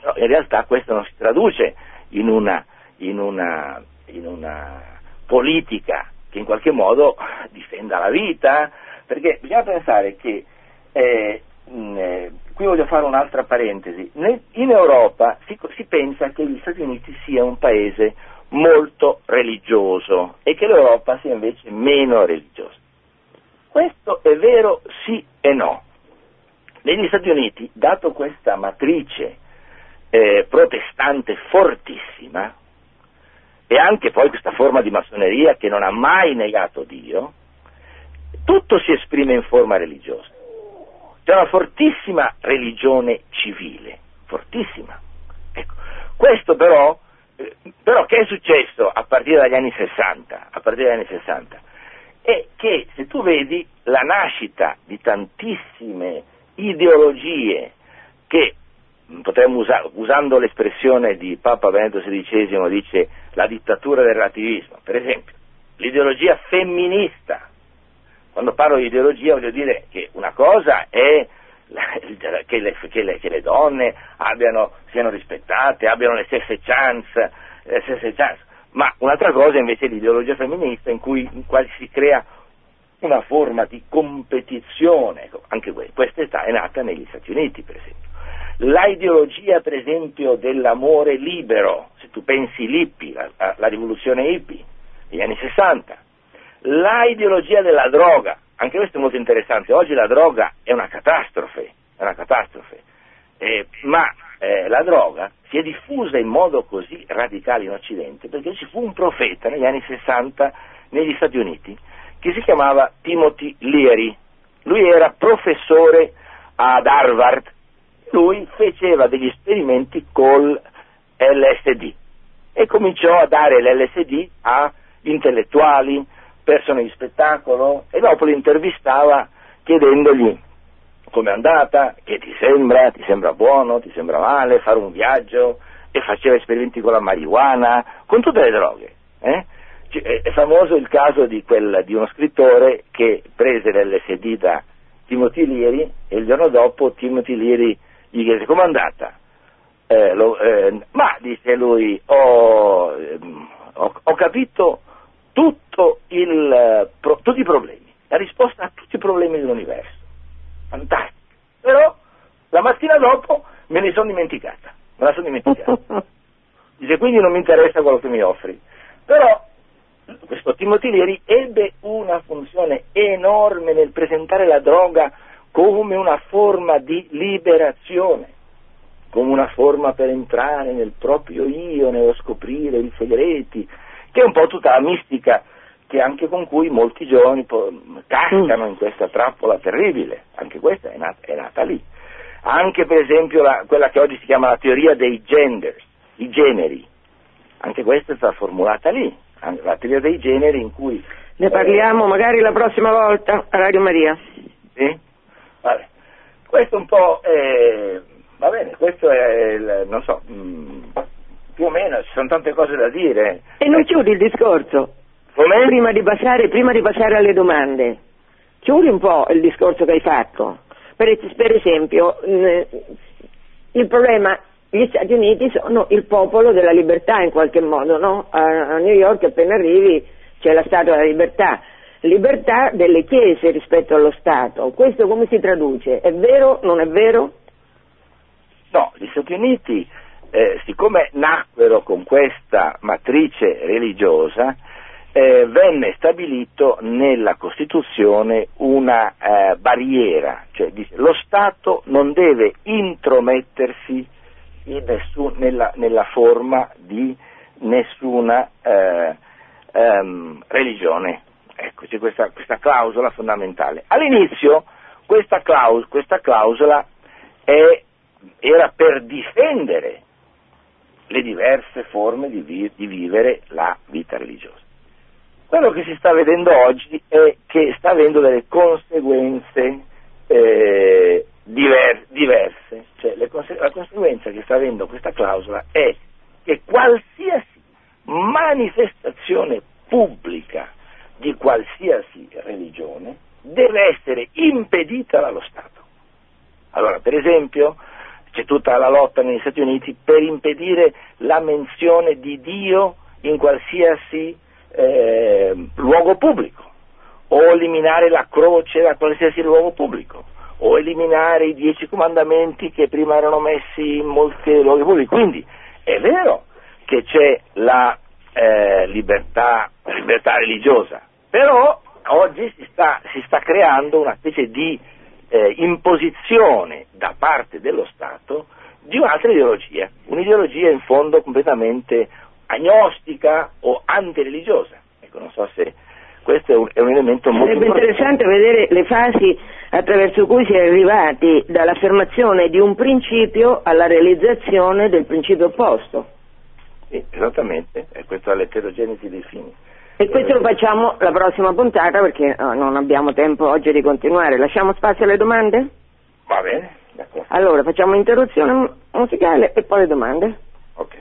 Però in realtà questo non si traduce in una, in una, in una politica che in qualche modo difenda la vita, perché bisogna pensare che, eh, eh, qui voglio fare un'altra parentesi, in Europa si, si pensa che gli Stati Uniti sia un paese molto religioso e che l'Europa sia invece meno religiosa. Questo è vero sì e no. Negli Stati Uniti, dato questa matrice eh, protestante fortissima, e anche poi questa forma di massoneria che non ha mai negato Dio, tutto si esprime in forma religiosa. C'è una fortissima religione civile, fortissima. Ecco. Questo però, eh, però che è successo a partire dagli anni 60? A partire dagli anni 60? È che se tu vedi la nascita di tantissime ideologie che potremmo usare, usando l'espressione di Papa Benedetto XVI, dice la dittatura del relativismo, per esempio, l'ideologia femminista. Quando parlo di ideologia voglio dire che una cosa è che le, che le, che le donne abbiano, siano rispettate, abbiano le stesse chance, le stesse chance, ma un'altra cosa invece è l'ideologia femminista in cui in si crea una forma di competizione, ecco, anche questa è nata negli Stati Uniti per esempio. La ideologia, per esempio, dell'amore libero, se tu pensi l'hippie, la, la rivoluzione hippie degli anni 60, la ideologia della droga, anche questo è molto interessante, oggi la droga è una catastrofe, è una catastrofe. Eh, ma eh, la droga si è diffusa in modo così radicale in Occidente perché ci fu un profeta negli anni 60 negli Stati Uniti che si chiamava Timothy Leary, lui era professore ad Harvard. Lui faceva degli esperimenti col LSD e cominciò a dare l'LSD a intellettuali, persone di spettacolo e dopo li intervistava chiedendogli come è andata, che ti sembra, ti sembra buono, ti sembra male, fare un viaggio e faceva esperimenti con la marijuana, con tutte le droghe. Eh? È famoso il caso di, quel, di uno scrittore che prese l'LSD da Timothy Leary e il giorno dopo Timothy Leary gli chiese com'è andata? Eh, lo, eh, ma disse lui, ho, ehm, ho, ho capito il, pro, tutti i problemi, la risposta a tutti i problemi dell'universo. Fantastico. Però la mattina dopo me ne sono dimenticata, me la sono dimenticata. <laughs> Dice quindi non mi interessa quello che mi offri. Però questo Timothy Leary ebbe una funzione enorme nel presentare la droga come una forma di liberazione, come una forma per entrare nel proprio io, nello scoprire i segreti, che è un po' tutta la mistica che anche con cui molti giovani cascano in questa trappola terribile, anche questa è nata, è nata lì. Anche per esempio la, quella che oggi si chiama la teoria dei genders, i generi, anche questa è stata formulata lì, la teoria dei generi in cui... Ne parliamo eh, magari la prossima volta a Radio Maria. Sì? Vabbè. Questo un po', è, va bene, questo è, il, non so, mh, mm, più o meno ci sono tante cose da dire. E non chiudi il discorso. Come? Prima di, passare, prima di passare alle domande, chiudi un po' il discorso che hai fatto. Per, per esempio, mh, il problema gli Stati Uniti sono il popolo della libertà in qualche modo, no? A, New York appena arrivi c'è la Statua della Libertà libertà delle chiese rispetto allo Stato. Questo come si traduce? È vero? Non è vero? No, gli Stati Uniti, eh, siccome nacquero con questa matrice religiosa, eh, venne stabilito nella Costituzione una eh, barriera, cioè dice, lo Stato non deve intromettersi in nessun, nella, nella, forma di nessuna eh, ehm, religione. Ecco, c'è questa, questa clausola fondamentale. All'inizio questa, claus- questa clausola è, era per difendere le diverse forme di, vi- di, vivere la vita religiosa. Quello che si sta vedendo oggi è che sta avendo delle conseguenze eh, diver- diverse, cioè cons- la conseguenza che sta avendo questa clausola è che qualsiasi manifestazione pubblica di qualsiasi religione deve essere impedita dallo Stato. Allora, per esempio, c'è tutta la lotta negli Stati Uniti per impedire la menzione di Dio in qualsiasi eh, luogo pubblico, o eliminare la croce da qualsiasi luogo pubblico, o eliminare i dieci comandamenti che prima erano messi in molti luoghi pubblici. Quindi è vero che c'è la eh, libertà, libertà, religiosa, però oggi si sta, si sta creando una specie di eh, imposizione da parte dello Stato di un'altra ideologia, un'ideologia in fondo completamente agnostica o antireligiosa. Ecco, non so se questo è un, è un elemento molto Sarebbe interessante vedere le fasi attraverso cui si è arrivati dall'affermazione di un principio alla realizzazione del principio opposto. Sì, esattamente, è questa l'eterogenesi dei fini. E questo lo facciamo la prossima puntata perché eh, non abbiamo tempo oggi di continuare. Lasciamo spazio alle domande? Va bene, d'accordo. Allora facciamo un'interruzione mu- musicale e poi le domande. Ok.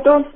Pronto?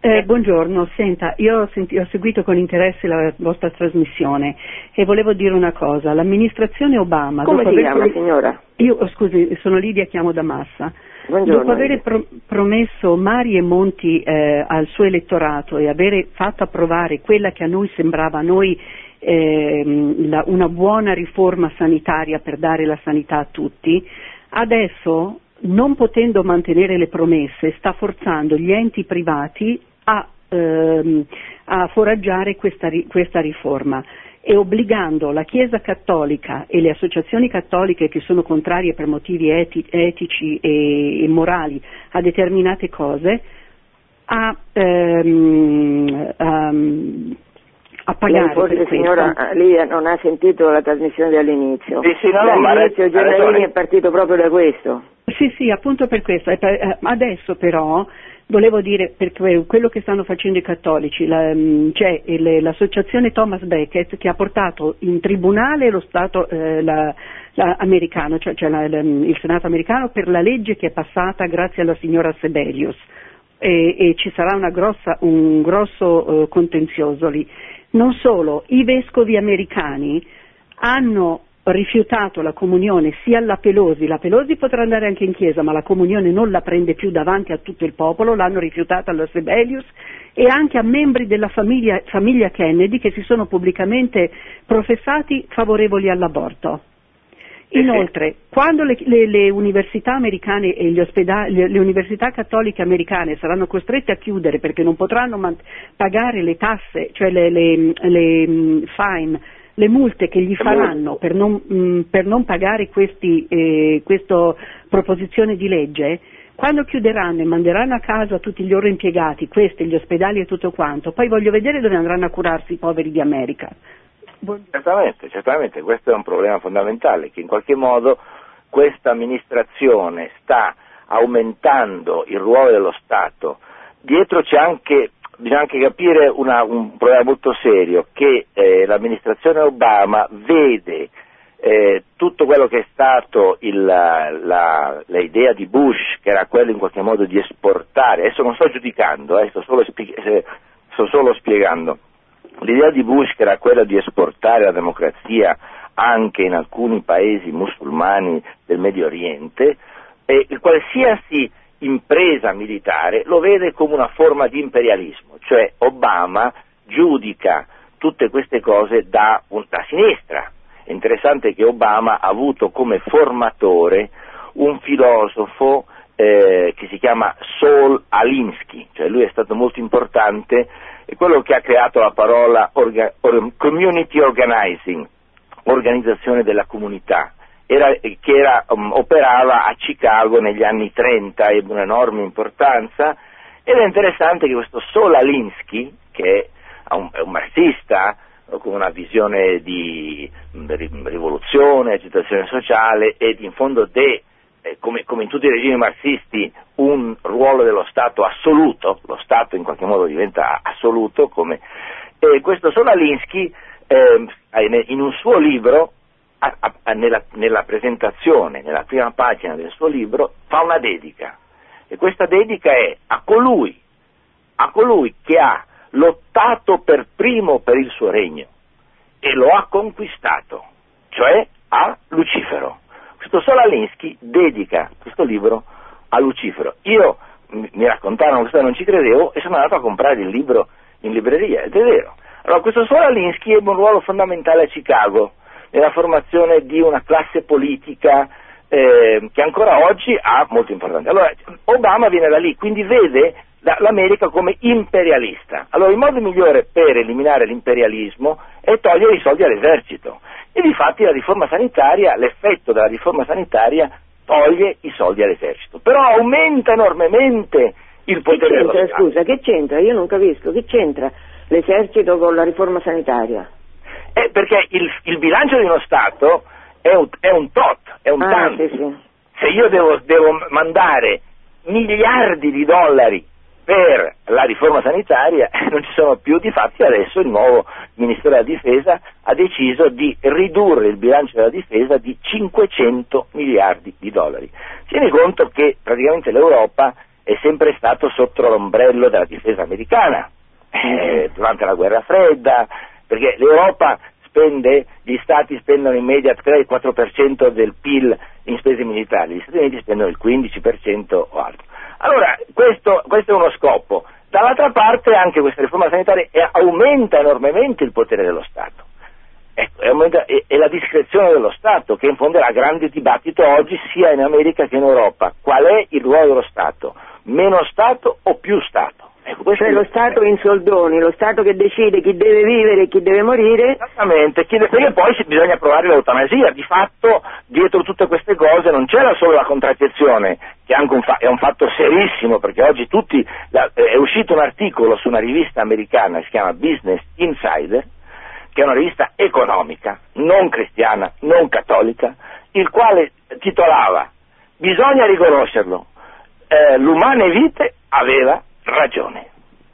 Eh, buongiorno, senta, io ho, senti- ho seguito con interesse la vostra trasmissione e volevo dire una cosa. L'amministrazione Obama... Come dopo si aver chiama pro- signora? Io, oh, scusi, sono Lidia, chiamo da Massa. Buongiorno. Dopo aver pro- promesso mari e monti eh, al suo elettorato e aver fatto approvare quella che a noi sembrava a noi ehm, la- una buona riforma sanitaria per dare la sanità a tutti, adesso non potendo mantenere le promesse sta forzando gli enti privati a, ehm, a foraggiare questa, questa riforma e obbligando la Chiesa cattolica e le associazioni cattoliche che sono contrarie per motivi eti- etici e, e morali a determinate cose a, ehm, ehm, a Lei pagare forse per questo. signora Lia non ha sentito la trasmissione dall'inizio. Sì, sì, no, no, Dall'inizio Giornalini ragione. è partito proprio da questo. Sì, sì, appunto per questo. Eh, Adesso però volevo dire per que- quello che stanno facendo i cattolici, la- mh, c'è l'associazione Thomas Becket che ha portato in tribunale lo Stato eh, la- la- americano, cioè, cioè la- la- il Senato americano per la legge che è passata grazie alla signora Sebelius e, e ci sarà una grossa- un grosso eh, contenzioso lì. Non solo, i vescovi americani hanno rifiutato la comunione sia alla Pelosi, la Pelosi potrà andare anche in chiesa, ma la comunione non la prende più davanti a tutto il popolo, l'hanno rifiutata alla Sebelius e anche a membri della famiglia, famiglia Kennedy che si sono pubblicamente professati favorevoli all'aborto. Inoltre, quando le, le- le università americane e gli ospedali, le, le università cattoliche americane saranno costrette a chiudere perché non potranno man- pagare le tasse, cioè le, mm, fine, le multe che gli faranno per non, mm, per non pagare questi, eh, questa proposizione di legge, quando chiuderanno e manderanno a casa tutti gli loro impiegati, questi, gli ospedali e tutto quanto, poi voglio vedere dove andranno a curarsi i poveri di America. Buon- Certamente, certamente, questo è un problema fondamentale, che in qualche modo questa amministrazione sta aumentando il ruolo dello Stato. Dietro c'è anche bisogna anche capire una, un problema molto serio, che eh, l'amministrazione Obama vede eh, tutto quello che è stato il, la, l'idea di Bush, che era quello in qualche modo di esportare, adesso non sto giudicando, eh, sto, solo spie- sto solo spiegando, l'idea di Bush che era quella di esportare la democrazia anche in alcuni paesi musulmani del Medio Oriente, e qualsiasi impresa militare lo vede come una forma di imperialismo, cioè Obama giudica tutte queste cose da, da sinistra. È interessante che Obama ha avuto come formatore un filosofo eh, che si chiama Saul Alinsky, cioè lui è stato molto importante, è quello che ha creato la parola orga, or, community organizing, organizzazione della comunità, era, che era, um, operava a Chicago negli anni 30, ebbe un'enorme importanza ed è interessante che questo Solalinsky, che è un, è un marxista con una visione di rivoluzione, agitazione sociale e in fondo de, eh, come, come, in tutti i regimi marxisti, un ruolo dello Stato assoluto, lo Stato in qualche modo diventa assoluto, come, e questo Solalinsky eh, in un suo libro a, a, nella, nella presentazione, nella prima pagina del suo libro, fa una dedica. E questa dedica è a colui, a colui che ha lottato per primo per il suo regno e lo ha conquistato, cioè a Lucifero. Questo Solalinsky dedica questo libro a Lucifero. Io mi raccontarono questo, non ci credevo e sono andato a comprare il libro in libreria, ed è vero. Allora, questo Solalinsky ebbe un ruolo fondamentale a Chicago, nella formazione di una classe politica eh, che ancora oggi ha molto importanza. Allora, Obama viene da lì, quindi vede l'America come imperialista. Allora, il modo migliore per eliminare l'imperialismo è togliere i soldi all'esercito. E difatti la riforma sanitaria, l'effetto della riforma sanitaria toglie i soldi all'esercito, però aumenta enormemente il potere dello Stato. Scusa, che c'entra? Io non capisco, che c'entra l'esercito con la riforma sanitaria? Eh, perché il, il, bilancio di uno Stato è un, è un tot, è un ah, tanto. Sì, sì. Se io devo, devo mandare miliardi di dollari per la riforma sanitaria <laughs> non ci sono più, di fatti adesso il nuovo Ministero della Difesa ha deciso di ridurre il bilancio della difesa di 500 miliardi di dollari. Tieni conto che praticamente l'Europa è sempre stato sotto l'ombrello della difesa americana, eh, durante la guerra fredda, perché l'Europa spende, gli Stati spendono in media 3-4% del PIL in spese militari, gli Stati Uniti spendono il 15% o altro. Allora, questo, questo è uno scopo. Dall'altra parte anche questa riforma sanitaria aumenta enormemente il potere dello Stato. È, la discrezione dello Stato che in fondo è il grande dibattito oggi sia in America che in Europa. Qual è il ruolo dello Stato? Meno Stato o più Stato? Ecco, cioè lo Stato in soldoni, lo Stato che decide chi deve vivere e chi deve morire. Esattamente, perché poi bisogna approvare l'eutanasia, di fatto dietro tutte queste cose non c'era solo la contraccezione, che è, un, fa- è un fatto serissimo, perché oggi tutti, la, è uscito un articolo su una rivista americana, si chiama Business Insider, che è una rivista economica, non cristiana, non cattolica, il quale titolava Bisogna riconoscerlo, eh, l'umane vite aveva ragione.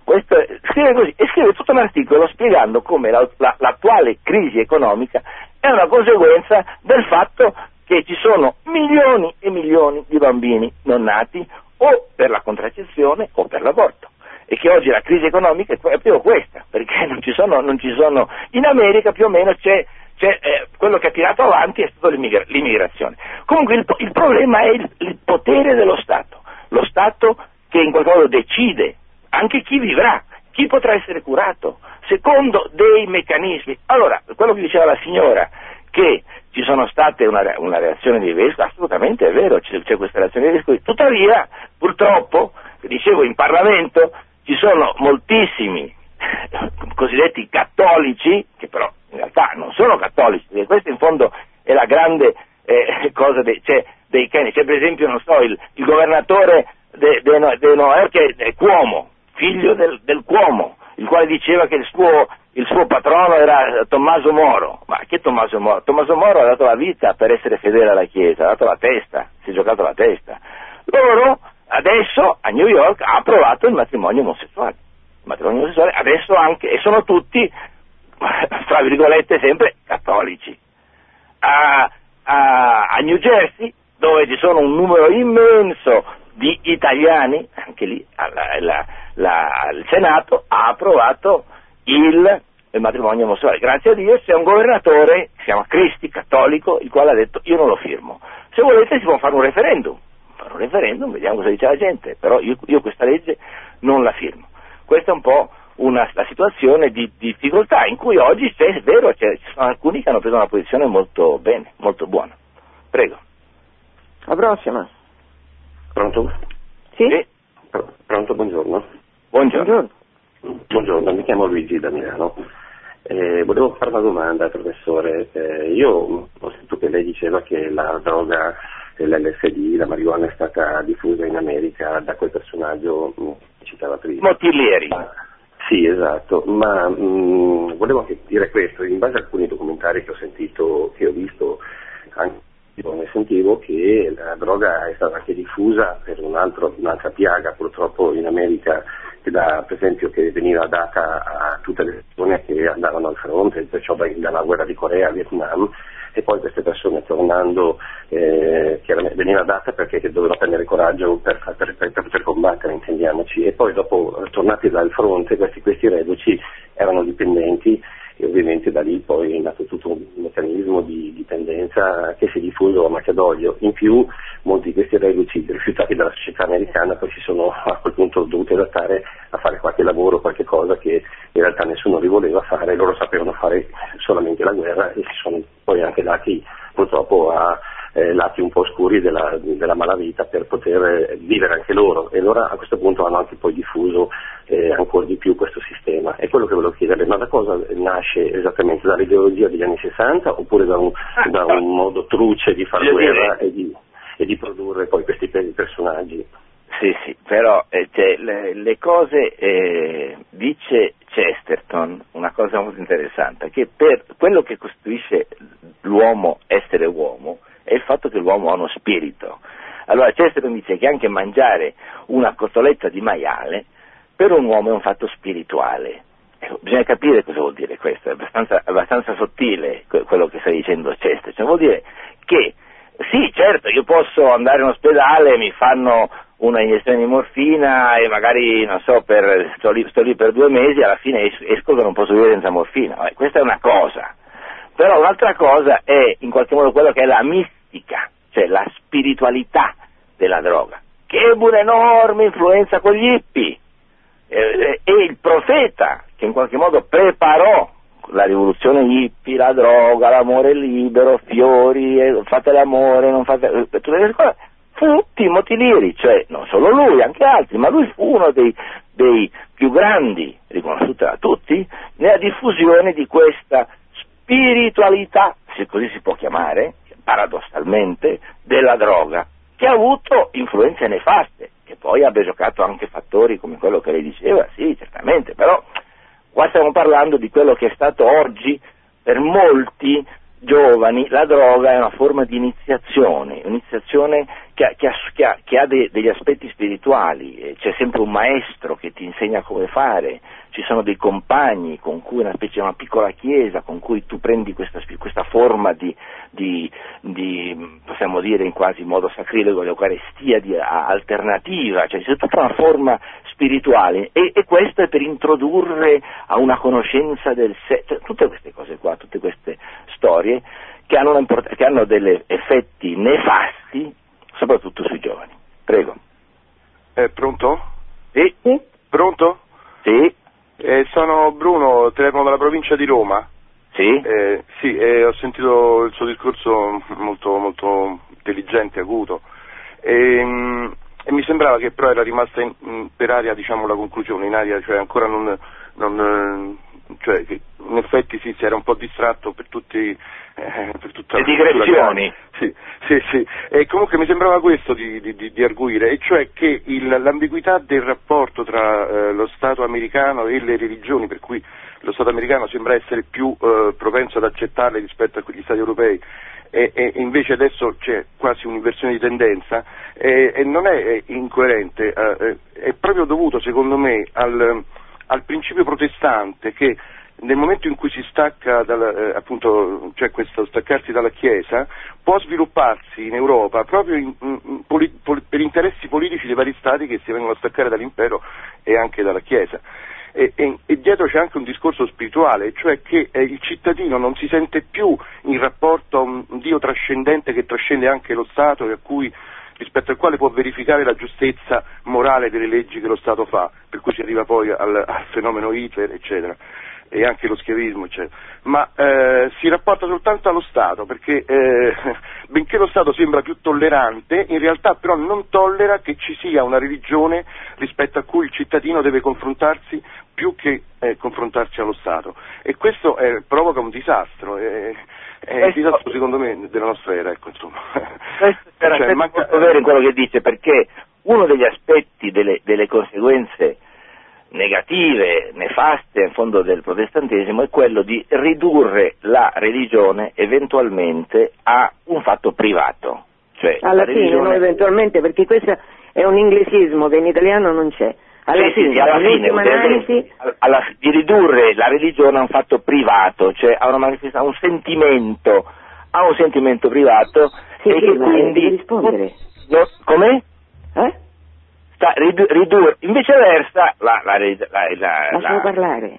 Questo, scrive così, e scrive tutto un articolo spiegando come la, la, l'attuale crisi economica è una conseguenza del fatto che ci sono milioni e milioni di bambini non nati o per la contraccezione o per l'aborto e che oggi la crisi economica è proprio questa, perché non ci sono, non ci sono in America più o meno c'è, c'è eh, quello che ha tirato avanti è l'immigra- l'immigrazione. Comunque il, il problema è il, il potere dello Stato, lo Stato che in qualche modo decide anche chi vivrà, chi potrà essere curato, secondo dei meccanismi. Allora, quello che diceva la signora, che ci sono state una, una reazione di vescovi, assolutamente è vero, c'è, c'è questa reazione di vescovi, tuttavia, purtroppo, dicevo, in Parlamento ci sono moltissimi <laughs> cosiddetti cattolici, che però in realtà non sono cattolici, perché questa in fondo è la grande eh, cosa de, cioè, dei Kenya. C'è per esempio, non so, il, il governatore de, de, de Noè che è Cuomo, figlio del, del Cuomo, il quale diceva che il suo, il suo, patrono era Tommaso Moro. Ma che Tommaso Moro? Tommaso Moro ha dato la vita per essere fedele alla Chiesa, ha dato la testa, si è giocato la testa. Loro adesso a New York ha approvato il matrimonio omosessuale. matrimonio omosessuale, adesso anche, e sono tutti, <laughs> tra virgolette sempre, cattolici. A, a, a New Jersey, dove ci sono un numero immenso di italiani, anche lì la, la, la, il Senato ha approvato il, il, matrimonio omosessuale. Grazie a Dio c'è un governatore, si chiama Cristi, cattolico, il quale ha detto io non lo firmo. Se volete si può fare un referendum, fare un referendum, vediamo cosa dice la gente, però io, io questa legge non la firmo. Questa è un po' una, la situazione di, di difficoltà in cui oggi c'è, è vero, c'è, ci sono alcuni che hanno preso una posizione molto bene, molto buona. Prego. La prossima. Pronto? Sì? Sì. Pr- Pronto, buongiorno. Buongiorno. Buongiorno. Buongiorno, mi chiamo Luigi da Milano. Eh, volevo fare una domanda, professore. Eh, io ho sentito che lei diceva che la droga, eh, l'LSD, la marijuana è stata diffusa in America da quel personaggio mh, che citava prima. Motillieri. Sì, esatto, ma mh, volevo anche dire questo, in base a alcuni documentari che ho sentito, che ho visto, anche ne sentivo che la droga è stata anche diffusa per un altro, un'altra piaga purtroppo in America, che da, per esempio che veniva data a tutte le persone che andavano al fronte, perciò dalla guerra di Corea, Vietnam, e poi queste persone tornando eh, veniva data perché dovevano prendere coraggio per, per- per- per poter combattere, intendiamoci, e poi dopo tornati dal fronte questi, questi reduci erano dipendenti e ovviamente da lì poi è nato tutto un meccanismo di dipendenza che si è diffuso a macchia d'olio. In più molti di questi reduci <laughs> rifiutati dalla società americana poi si sono <laughs> a quel punto dovuti adattare a fare qualche lavoro, qualche cosa che in realtà nessuno li voleva fare, loro sapevano fare solamente la guerra e si sono poi anche dati purtroppo a eh, lati un po' oscuri della, della malavita per poter eh, vivere anche loro e allora a questo punto hanno anche poi diffuso eh, ancora di più questo sistema. È quello che volevo chiedere, ma da cosa nasce esattamente? Dall'ideologia degli anni 60 oppure da un, da un modo truce di fare guerra e di, e di produrre poi questi pe- personaggi? Sì, sì, però eh, cioè, le, le cose, eh, dice Chesterton, una cosa molto interessante, che per quello che costituisce l'uomo essere uomo è il fatto che l'uomo ha uno spirito. Allora Chesterton dice che anche mangiare una cotoletta di maiale per un uomo è un fatto spirituale. Ecco, bisogna capire cosa vuol dire questo, è abbastanza, abbastanza sottile que- quello che sta dicendo Chesterton. Vuol dire che sì, certo, io posso andare in ospedale, mi fanno una iniezione di morfina e magari, non so, per, sto, lì, sto lì per due mesi, alla fine es- esco che non posso vivere senza morfina. Vabbè, questa è una cosa. Però un'altra cosa è in qualche modo quello che è la mistica, cioè la spiritualità della droga, che ebbe un'enorme influenza con gli hippie. Eh, e il profeta che in qualche modo preparò la rivoluzione hippie, la droga, l'amore libero, fiori, eh, fate l'amore, non fate... eh, tutte queste cose, fu Timothy Leary, cioè non solo lui, anche altri, ma lui fu uno dei, dei più grandi, riconosciuti da tutti, nella diffusione di questa spiritualità, se così si può chiamare, paradossalmente, della droga, che ha avuto influenze nefaste, che poi abbia giocato anche fattori come quello che lei diceva, sì, certamente, però qua stiamo parlando di quello che è stato oggi per molti giovani, la droga è una forma di iniziazione, un'iniziazione che ha, che ha- che ha- de- degli aspetti spirituali, eh, c'è sempre un maestro che ti insegna come fare, ci sono dei compagni con cui una specie di una piccola chiesa con cui tu prendi questa, questa forma di, di- di, possiamo dire in quasi modo sacrilego, di eucaristia di, a- alternativa, cioè c'è tutta una forma spirituale e, e questo è per introdurre a una conoscenza del sé, cioè, tutte queste cose qua, tutte queste storie che hanno, che hanno degli effetti nefasti soprattutto sui giovani. Prego. Eh, pronto? Sì? Pronto? Sì? Eh, sono Bruno, telefono dalla provincia di Roma. Sì? Eh, sì, eh, ho sentito il suo discorso molto, molto intelligente, acuto. E, mm, e mi sembrava che però era rimasta in- per aria diciamo, la conclusione, in aria, cioè ancora non, non, eh, cioè, che in effetti sì, si era un po' distratto per tutti eh, per tutta Le digressioni. Sì, sì, sì. E comunque mi sembrava questo di, di- di- di arguire, e cioè che il- l'ambiguità del rapporto tra eh, lo Stato americano e le religioni, per cui lo Stato americano sembra essere più eh, propenso ad accettarle rispetto a quegli Stati europei, e, e invece adesso c'è quasi un'inversione di tendenza, e, e non è eh, incoerente, eh, eh, è proprio dovuto secondo me al al principio protestante che nel momento in cui si stacca dalla, eh, appunto, cioè questo staccarsi dalla Chiesa, può svilupparsi in Europa proprio in, in, poli, poli, per interessi politici dei vari stati che si vengono a staccare dall'impero e anche dalla Chiesa. E, e, e, dietro c'è anche un discorso spirituale, cioè che eh, il cittadino non si sente più in rapporto a un Dio trascendente che trascende anche lo Stato e cui, rispetto al quale può verificare la giustezza morale delle leggi che lo Stato fa, per cui si arriva poi al, al fenomeno Hitler, eccetera e anche lo schiavismo, eccetera. ma eh, si rapporta soltanto allo Stato, perché eh, <laughs> benché lo Stato sembra più tollerante, in realtà però non tollera che ci sia una religione rispetto a cui il cittadino deve confrontarsi più che eh, confrontarsi allo Stato. E questo eh, provoca un disastro. È il disastro secondo me della nostra era, ecco, insomma. Questo <laughs> c'era cioè, manca... molto vero in quello che dice, perché uno degli aspetti delle, delle conseguenze negative, nefaste in fondo del protestantesimo è quello di ridurre la religione eventualmente a un fatto privato. Cioè, alla fine, religione... no, eventualmente, perché questo è un inglesismo che in italiano non c'è. Alla sì, fine, sì, alla fine analisi... alla, di ridurre la religione a un fatto privato, cioè a, una, a un sentimento, a un sentimento privato sì, e sì, che quindi... rispondere. No, com'è? Eh? sta, ridu, ridurre, viceversa la, la, la, Lasciamo parlare.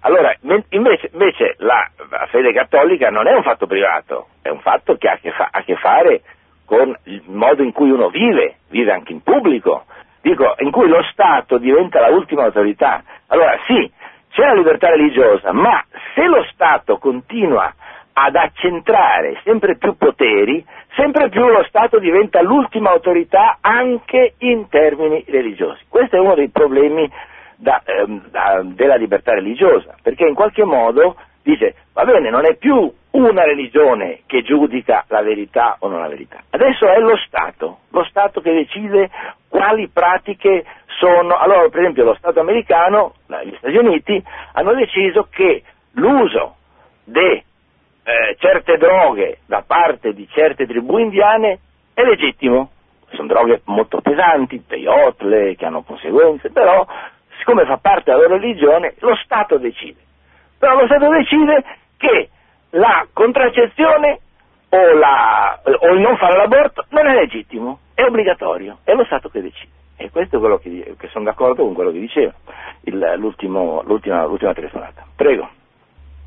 Allora, invece, invece la, la, fede cattolica non è un fatto privato, è un fatto che ha a che, fa, ha a che fare con il modo in cui uno vive, vive anche in pubblico, dico, in cui lo Stato diventa la ultima autorità. Allora sì, c'è la libertà religiosa, ma se lo Stato continua ad accentrare sempre più poteri, sempre più lo Stato diventa l'ultima autorità anche in termini religiosi. Questo è uno dei problemi da, ehm, da, della libertà religiosa, perché in qualche modo dice, va bene, non è più una religione che giudica la verità o non la verità, adesso è lo Stato, lo Stato che decide quali pratiche sono. Allora, per esempio, lo Stato americano, gli Stati Uniti, hanno deciso che l'uso de eh, certe droghe da parte di certe tribù indiane è legittimo. Sono droghe molto pesanti, peyote, che hanno conseguenze, però siccome fa parte della loro religione, lo Stato decide. Però lo Stato decide che la contraccezione o, la, o il non fare l'aborto non è legittimo, è obbligatorio, è lo Stato che decide. E questo è quello che, che sono d'accordo con quello che diceva il, l'ultima, l'ultima telefonata. Prego.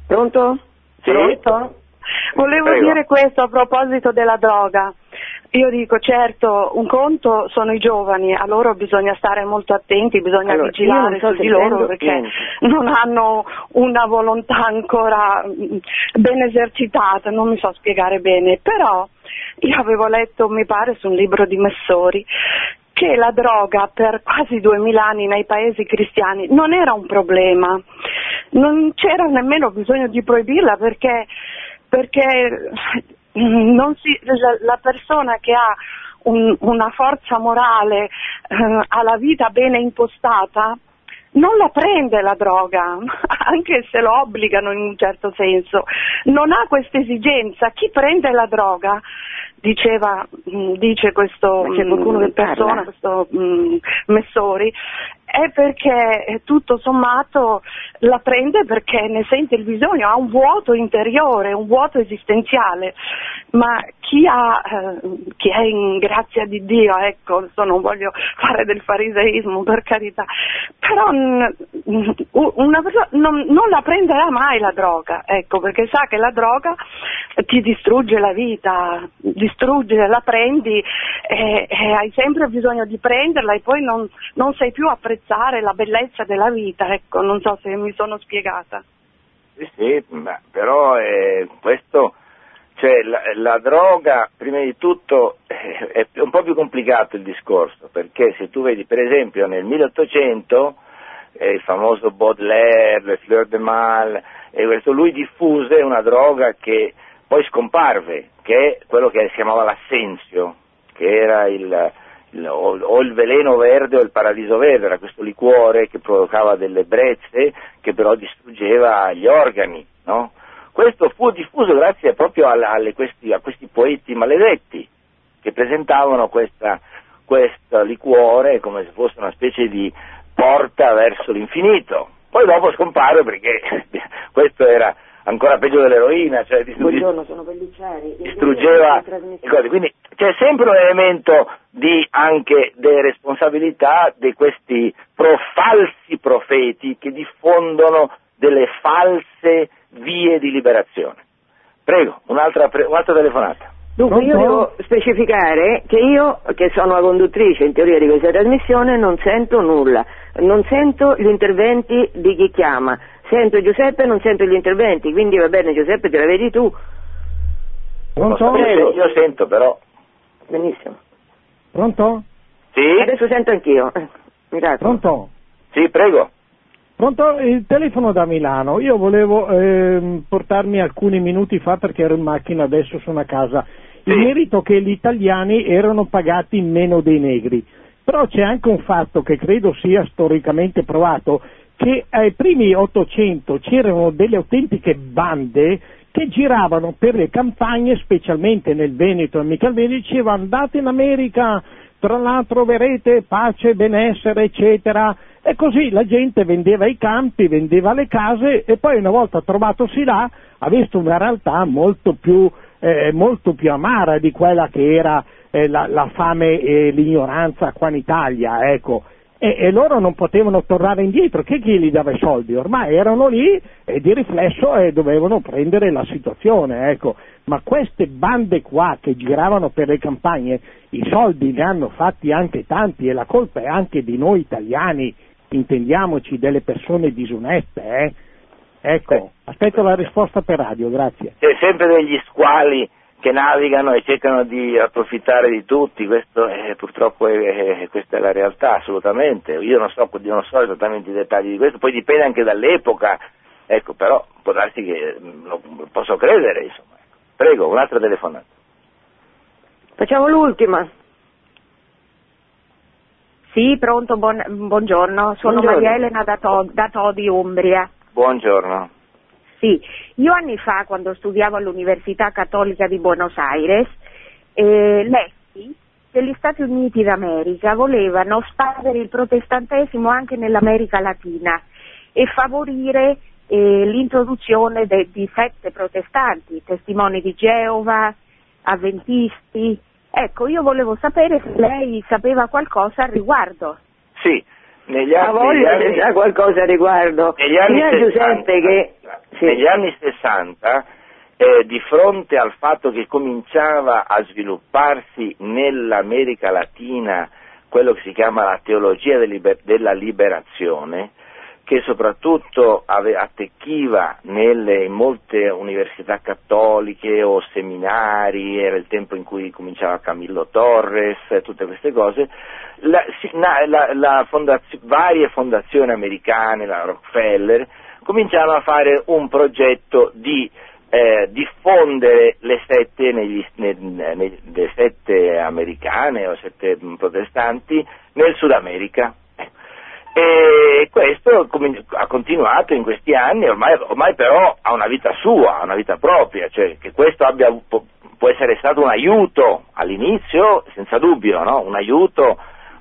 Pronto? Sì. Pronto? Volevo Prego. dire questo a proposito della droga. Io dico, certo, un conto sono i giovani, a loro bisogna stare molto attenti, bisogna allora, vigilare so su di loro perché niente. non hanno una volontà ancora mm, ben esercitata, non mi so spiegare bene, però io avevo letto, mi pare, su un libro di Messori che la droga per quasi duemila anni nei paesi cristiani non era un problema, non c'era nemmeno bisogno di proibirla perché, perché si, la, persona che ha un, una forza morale, eh, ha la vita bene impostata, non la prende la droga, <laughs> anche se lo obbligano in un certo senso, non ha questa esigenza. Chi prende la droga? Diceva, mm, dice questo c'è qualcuno che persona, questo mh, Messori, è perché eh, tutto sommato la prende perché ne sente il bisogno, ha un vuoto interiore, un vuoto esistenziale, ma chi, ha, eh, chi è in grazia di Dio, ecco, non voglio fare del fariseismo per carità, però mh, una persona non, non la prenderà mai la droga, ecco, perché sa che la droga ti distrugge la vita, distrugge, la prendi e, e hai sempre bisogno di prenderla e poi non, non sai più apprezzare la bellezza della vita, ecco, non so se mi sono spiegata. Sì, sì, ma però eh, questo, cioè la, la, droga, prima di tutto, eh, è un po' più complicato il discorso, perché se tu vedi per esempio nel 1800 eh, il famoso Baudelaire, le Fleur de Mal, questo, lui diffuse una droga che poi scomparve, che è quello che si chiamava l'assenzio, che era il, il, o, il veleno verde o il paradiso verde, era questo liquore che provocava delle brezze che però distruggeva gli organi, no? Questo fu diffuso grazie proprio alle, alle questi, a questi poeti maledetti che presentavano questa, questo liquore come se fosse una specie di porta verso l'infinito. Poi dopo scompare perché <laughs> questo era ancora peggio dell'eroina, cioè Pellicciari. distruggeva le cose. Quindi c'è sempre un elemento di anche responsabilità di questi pro- falsi profeti che diffondono delle false vie di liberazione. Prego, un'altra, un'altra telefonata. Dunque io devo specificare che io, che sono la conduttrice in teoria di questa trasmissione, non sento nulla, non sento gli interventi di chi chiama, sento Giuseppe e non sento gli interventi, quindi va bene Giuseppe te la vedi tu, Pronto? Prego, io sento però. benissimo. Pronto? Sì? Adesso sento anch'io, eh, miracolo. Pronto? Sì, prego. Pronto? Il telefono da Milano. Io volevo ehm, portarmi alcuni minuti fa perché ero in macchina, adesso sono a casa. Sì. merito che gli italiani erano pagati meno dei negri. Però c'è anche un fatto che credo sia storicamente provato, che ai primi 800 c'erano delle autentiche bande che giravano per le campagne, specialmente nel Veneto e mica il Veneto, dicevano andate in America, tra l'altro troverete pace, benessere, eccetera. E così la gente vendeva i campi, vendeva le case e poi una volta trovatosi là ha visto una realtà molto più, eh, molto più amara di quella che era eh, la, la fame e l'ignoranza qua in Italia, ecco. E, e loro non potevano tornare indietro, che chi gli dava i soldi? Ormai erano lì e di riflesso eh, dovevano prendere la situazione, ecco. Ma queste bande qua che giravano per le campagne, i soldi li hanno fatti anche tanti e la colpa è anche di noi italiani, intendiamoci, delle persone disoneste, eh. Ecco, aspetto la risposta per radio, grazie. C'è sempre degli squali che navigano e cercano di approfittare di tutti, questo è, purtroppo è, è- questa è la realtà, assolutamente. Io non so, non so esattamente i dettagli di questo, poi dipende anche dall'epoca, ecco, però può darsi che mm, lo, lo posso credere, insomma. Prego, un'altra telefonata. Facciamo l'ultima. Sì, pronto, buon- buongiorno. Sono Buongiorno. Maria Elena da, To- da Todi, Umbria. Buongiorno. Sì, io anni fa, quando studiavo all'Università Cattolica di Buenos Aires, eh, lessi che gli Stati Uniti d'America volevano spandere il protestantesimo anche nell'America Latina e favorire eh, l'introduzione de- di sette protestanti, testimoni di Geova, avventisti. Ecco, io volevo sapere se lei sapeva qualcosa al riguardo. Sì, negli anni, voglia negli se anni- sa qualcosa a riguardo. negli anni Signor 60, Giuseppe che... sì. negli anni 60 eh, di fronte al fatto che cominciava a svilupparsi nell'America Latina quello che si chiama la teologia della liberazione, che soprattutto attecchiva nelle, in molte università cattoliche o seminari, era il tempo in cui cominciava Camillo Torres, tutte queste cose, la- la- la fondazio- varie fondazioni americane, la Rockefeller, cominciarono a fare un progetto di eh, diffondere le sette, negli, ne- ne- le sette americane o sette protestanti nel Sud America. E questo ha continuato in questi anni, ormai, ormai però ha una vita sua, ha una vita propria, cioè che questo abbia, può, essere stato un aiuto all'inizio, senza dubbio, no? un aiuto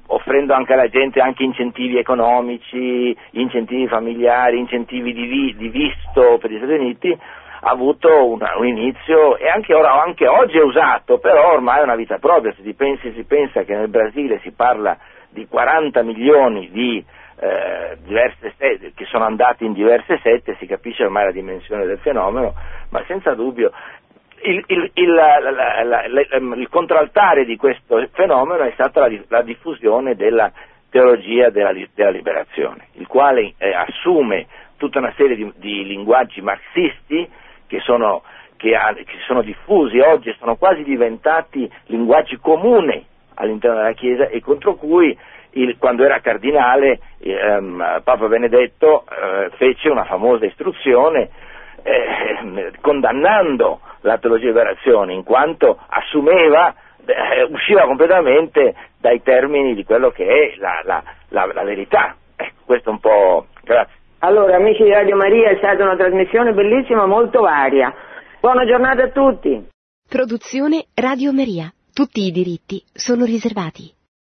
offrendo anche alla gente anche incentivi economici, incentivi familiari, incentivi di, di visto per gli Stati Uniti, ha avuto una- un inizio e anche, ora, anche oggi è usato, però ormai è una vita propria, se si, pensi, si pensa che nel Brasile si parla di 40 milioni di eh, diverse sette, che sono andati in diverse sette, si capisce ormai la dimensione del fenomeno, ma senza dubbio il, il- il- la- la- la- la- il contraltare di questo fenomeno è stata la, di- la diffusione della teologia della, della liberazione, il quale eh, assume tutta una serie di, di linguaggi marxisti che sono, che ha- che sono diffusi oggi e sono quasi diventati linguaggi comuni all'interno della Chiesa e contro cui il- quando era cardinale ehm, Papa Benedetto eh, fece una famosa istruzione eh, condannando la teologia di liberazione in quanto assumeva, eh, usciva completamente dai termini di quello che è la, la- la- la verità. Ecco, questo un po'. Grazie. Allora, amici di Radio Maria, è stata una trasmissione bellissima, molto varia. Buona giornata a tutti. Produzione Radio Maria. Tutti i diritti sono riservati.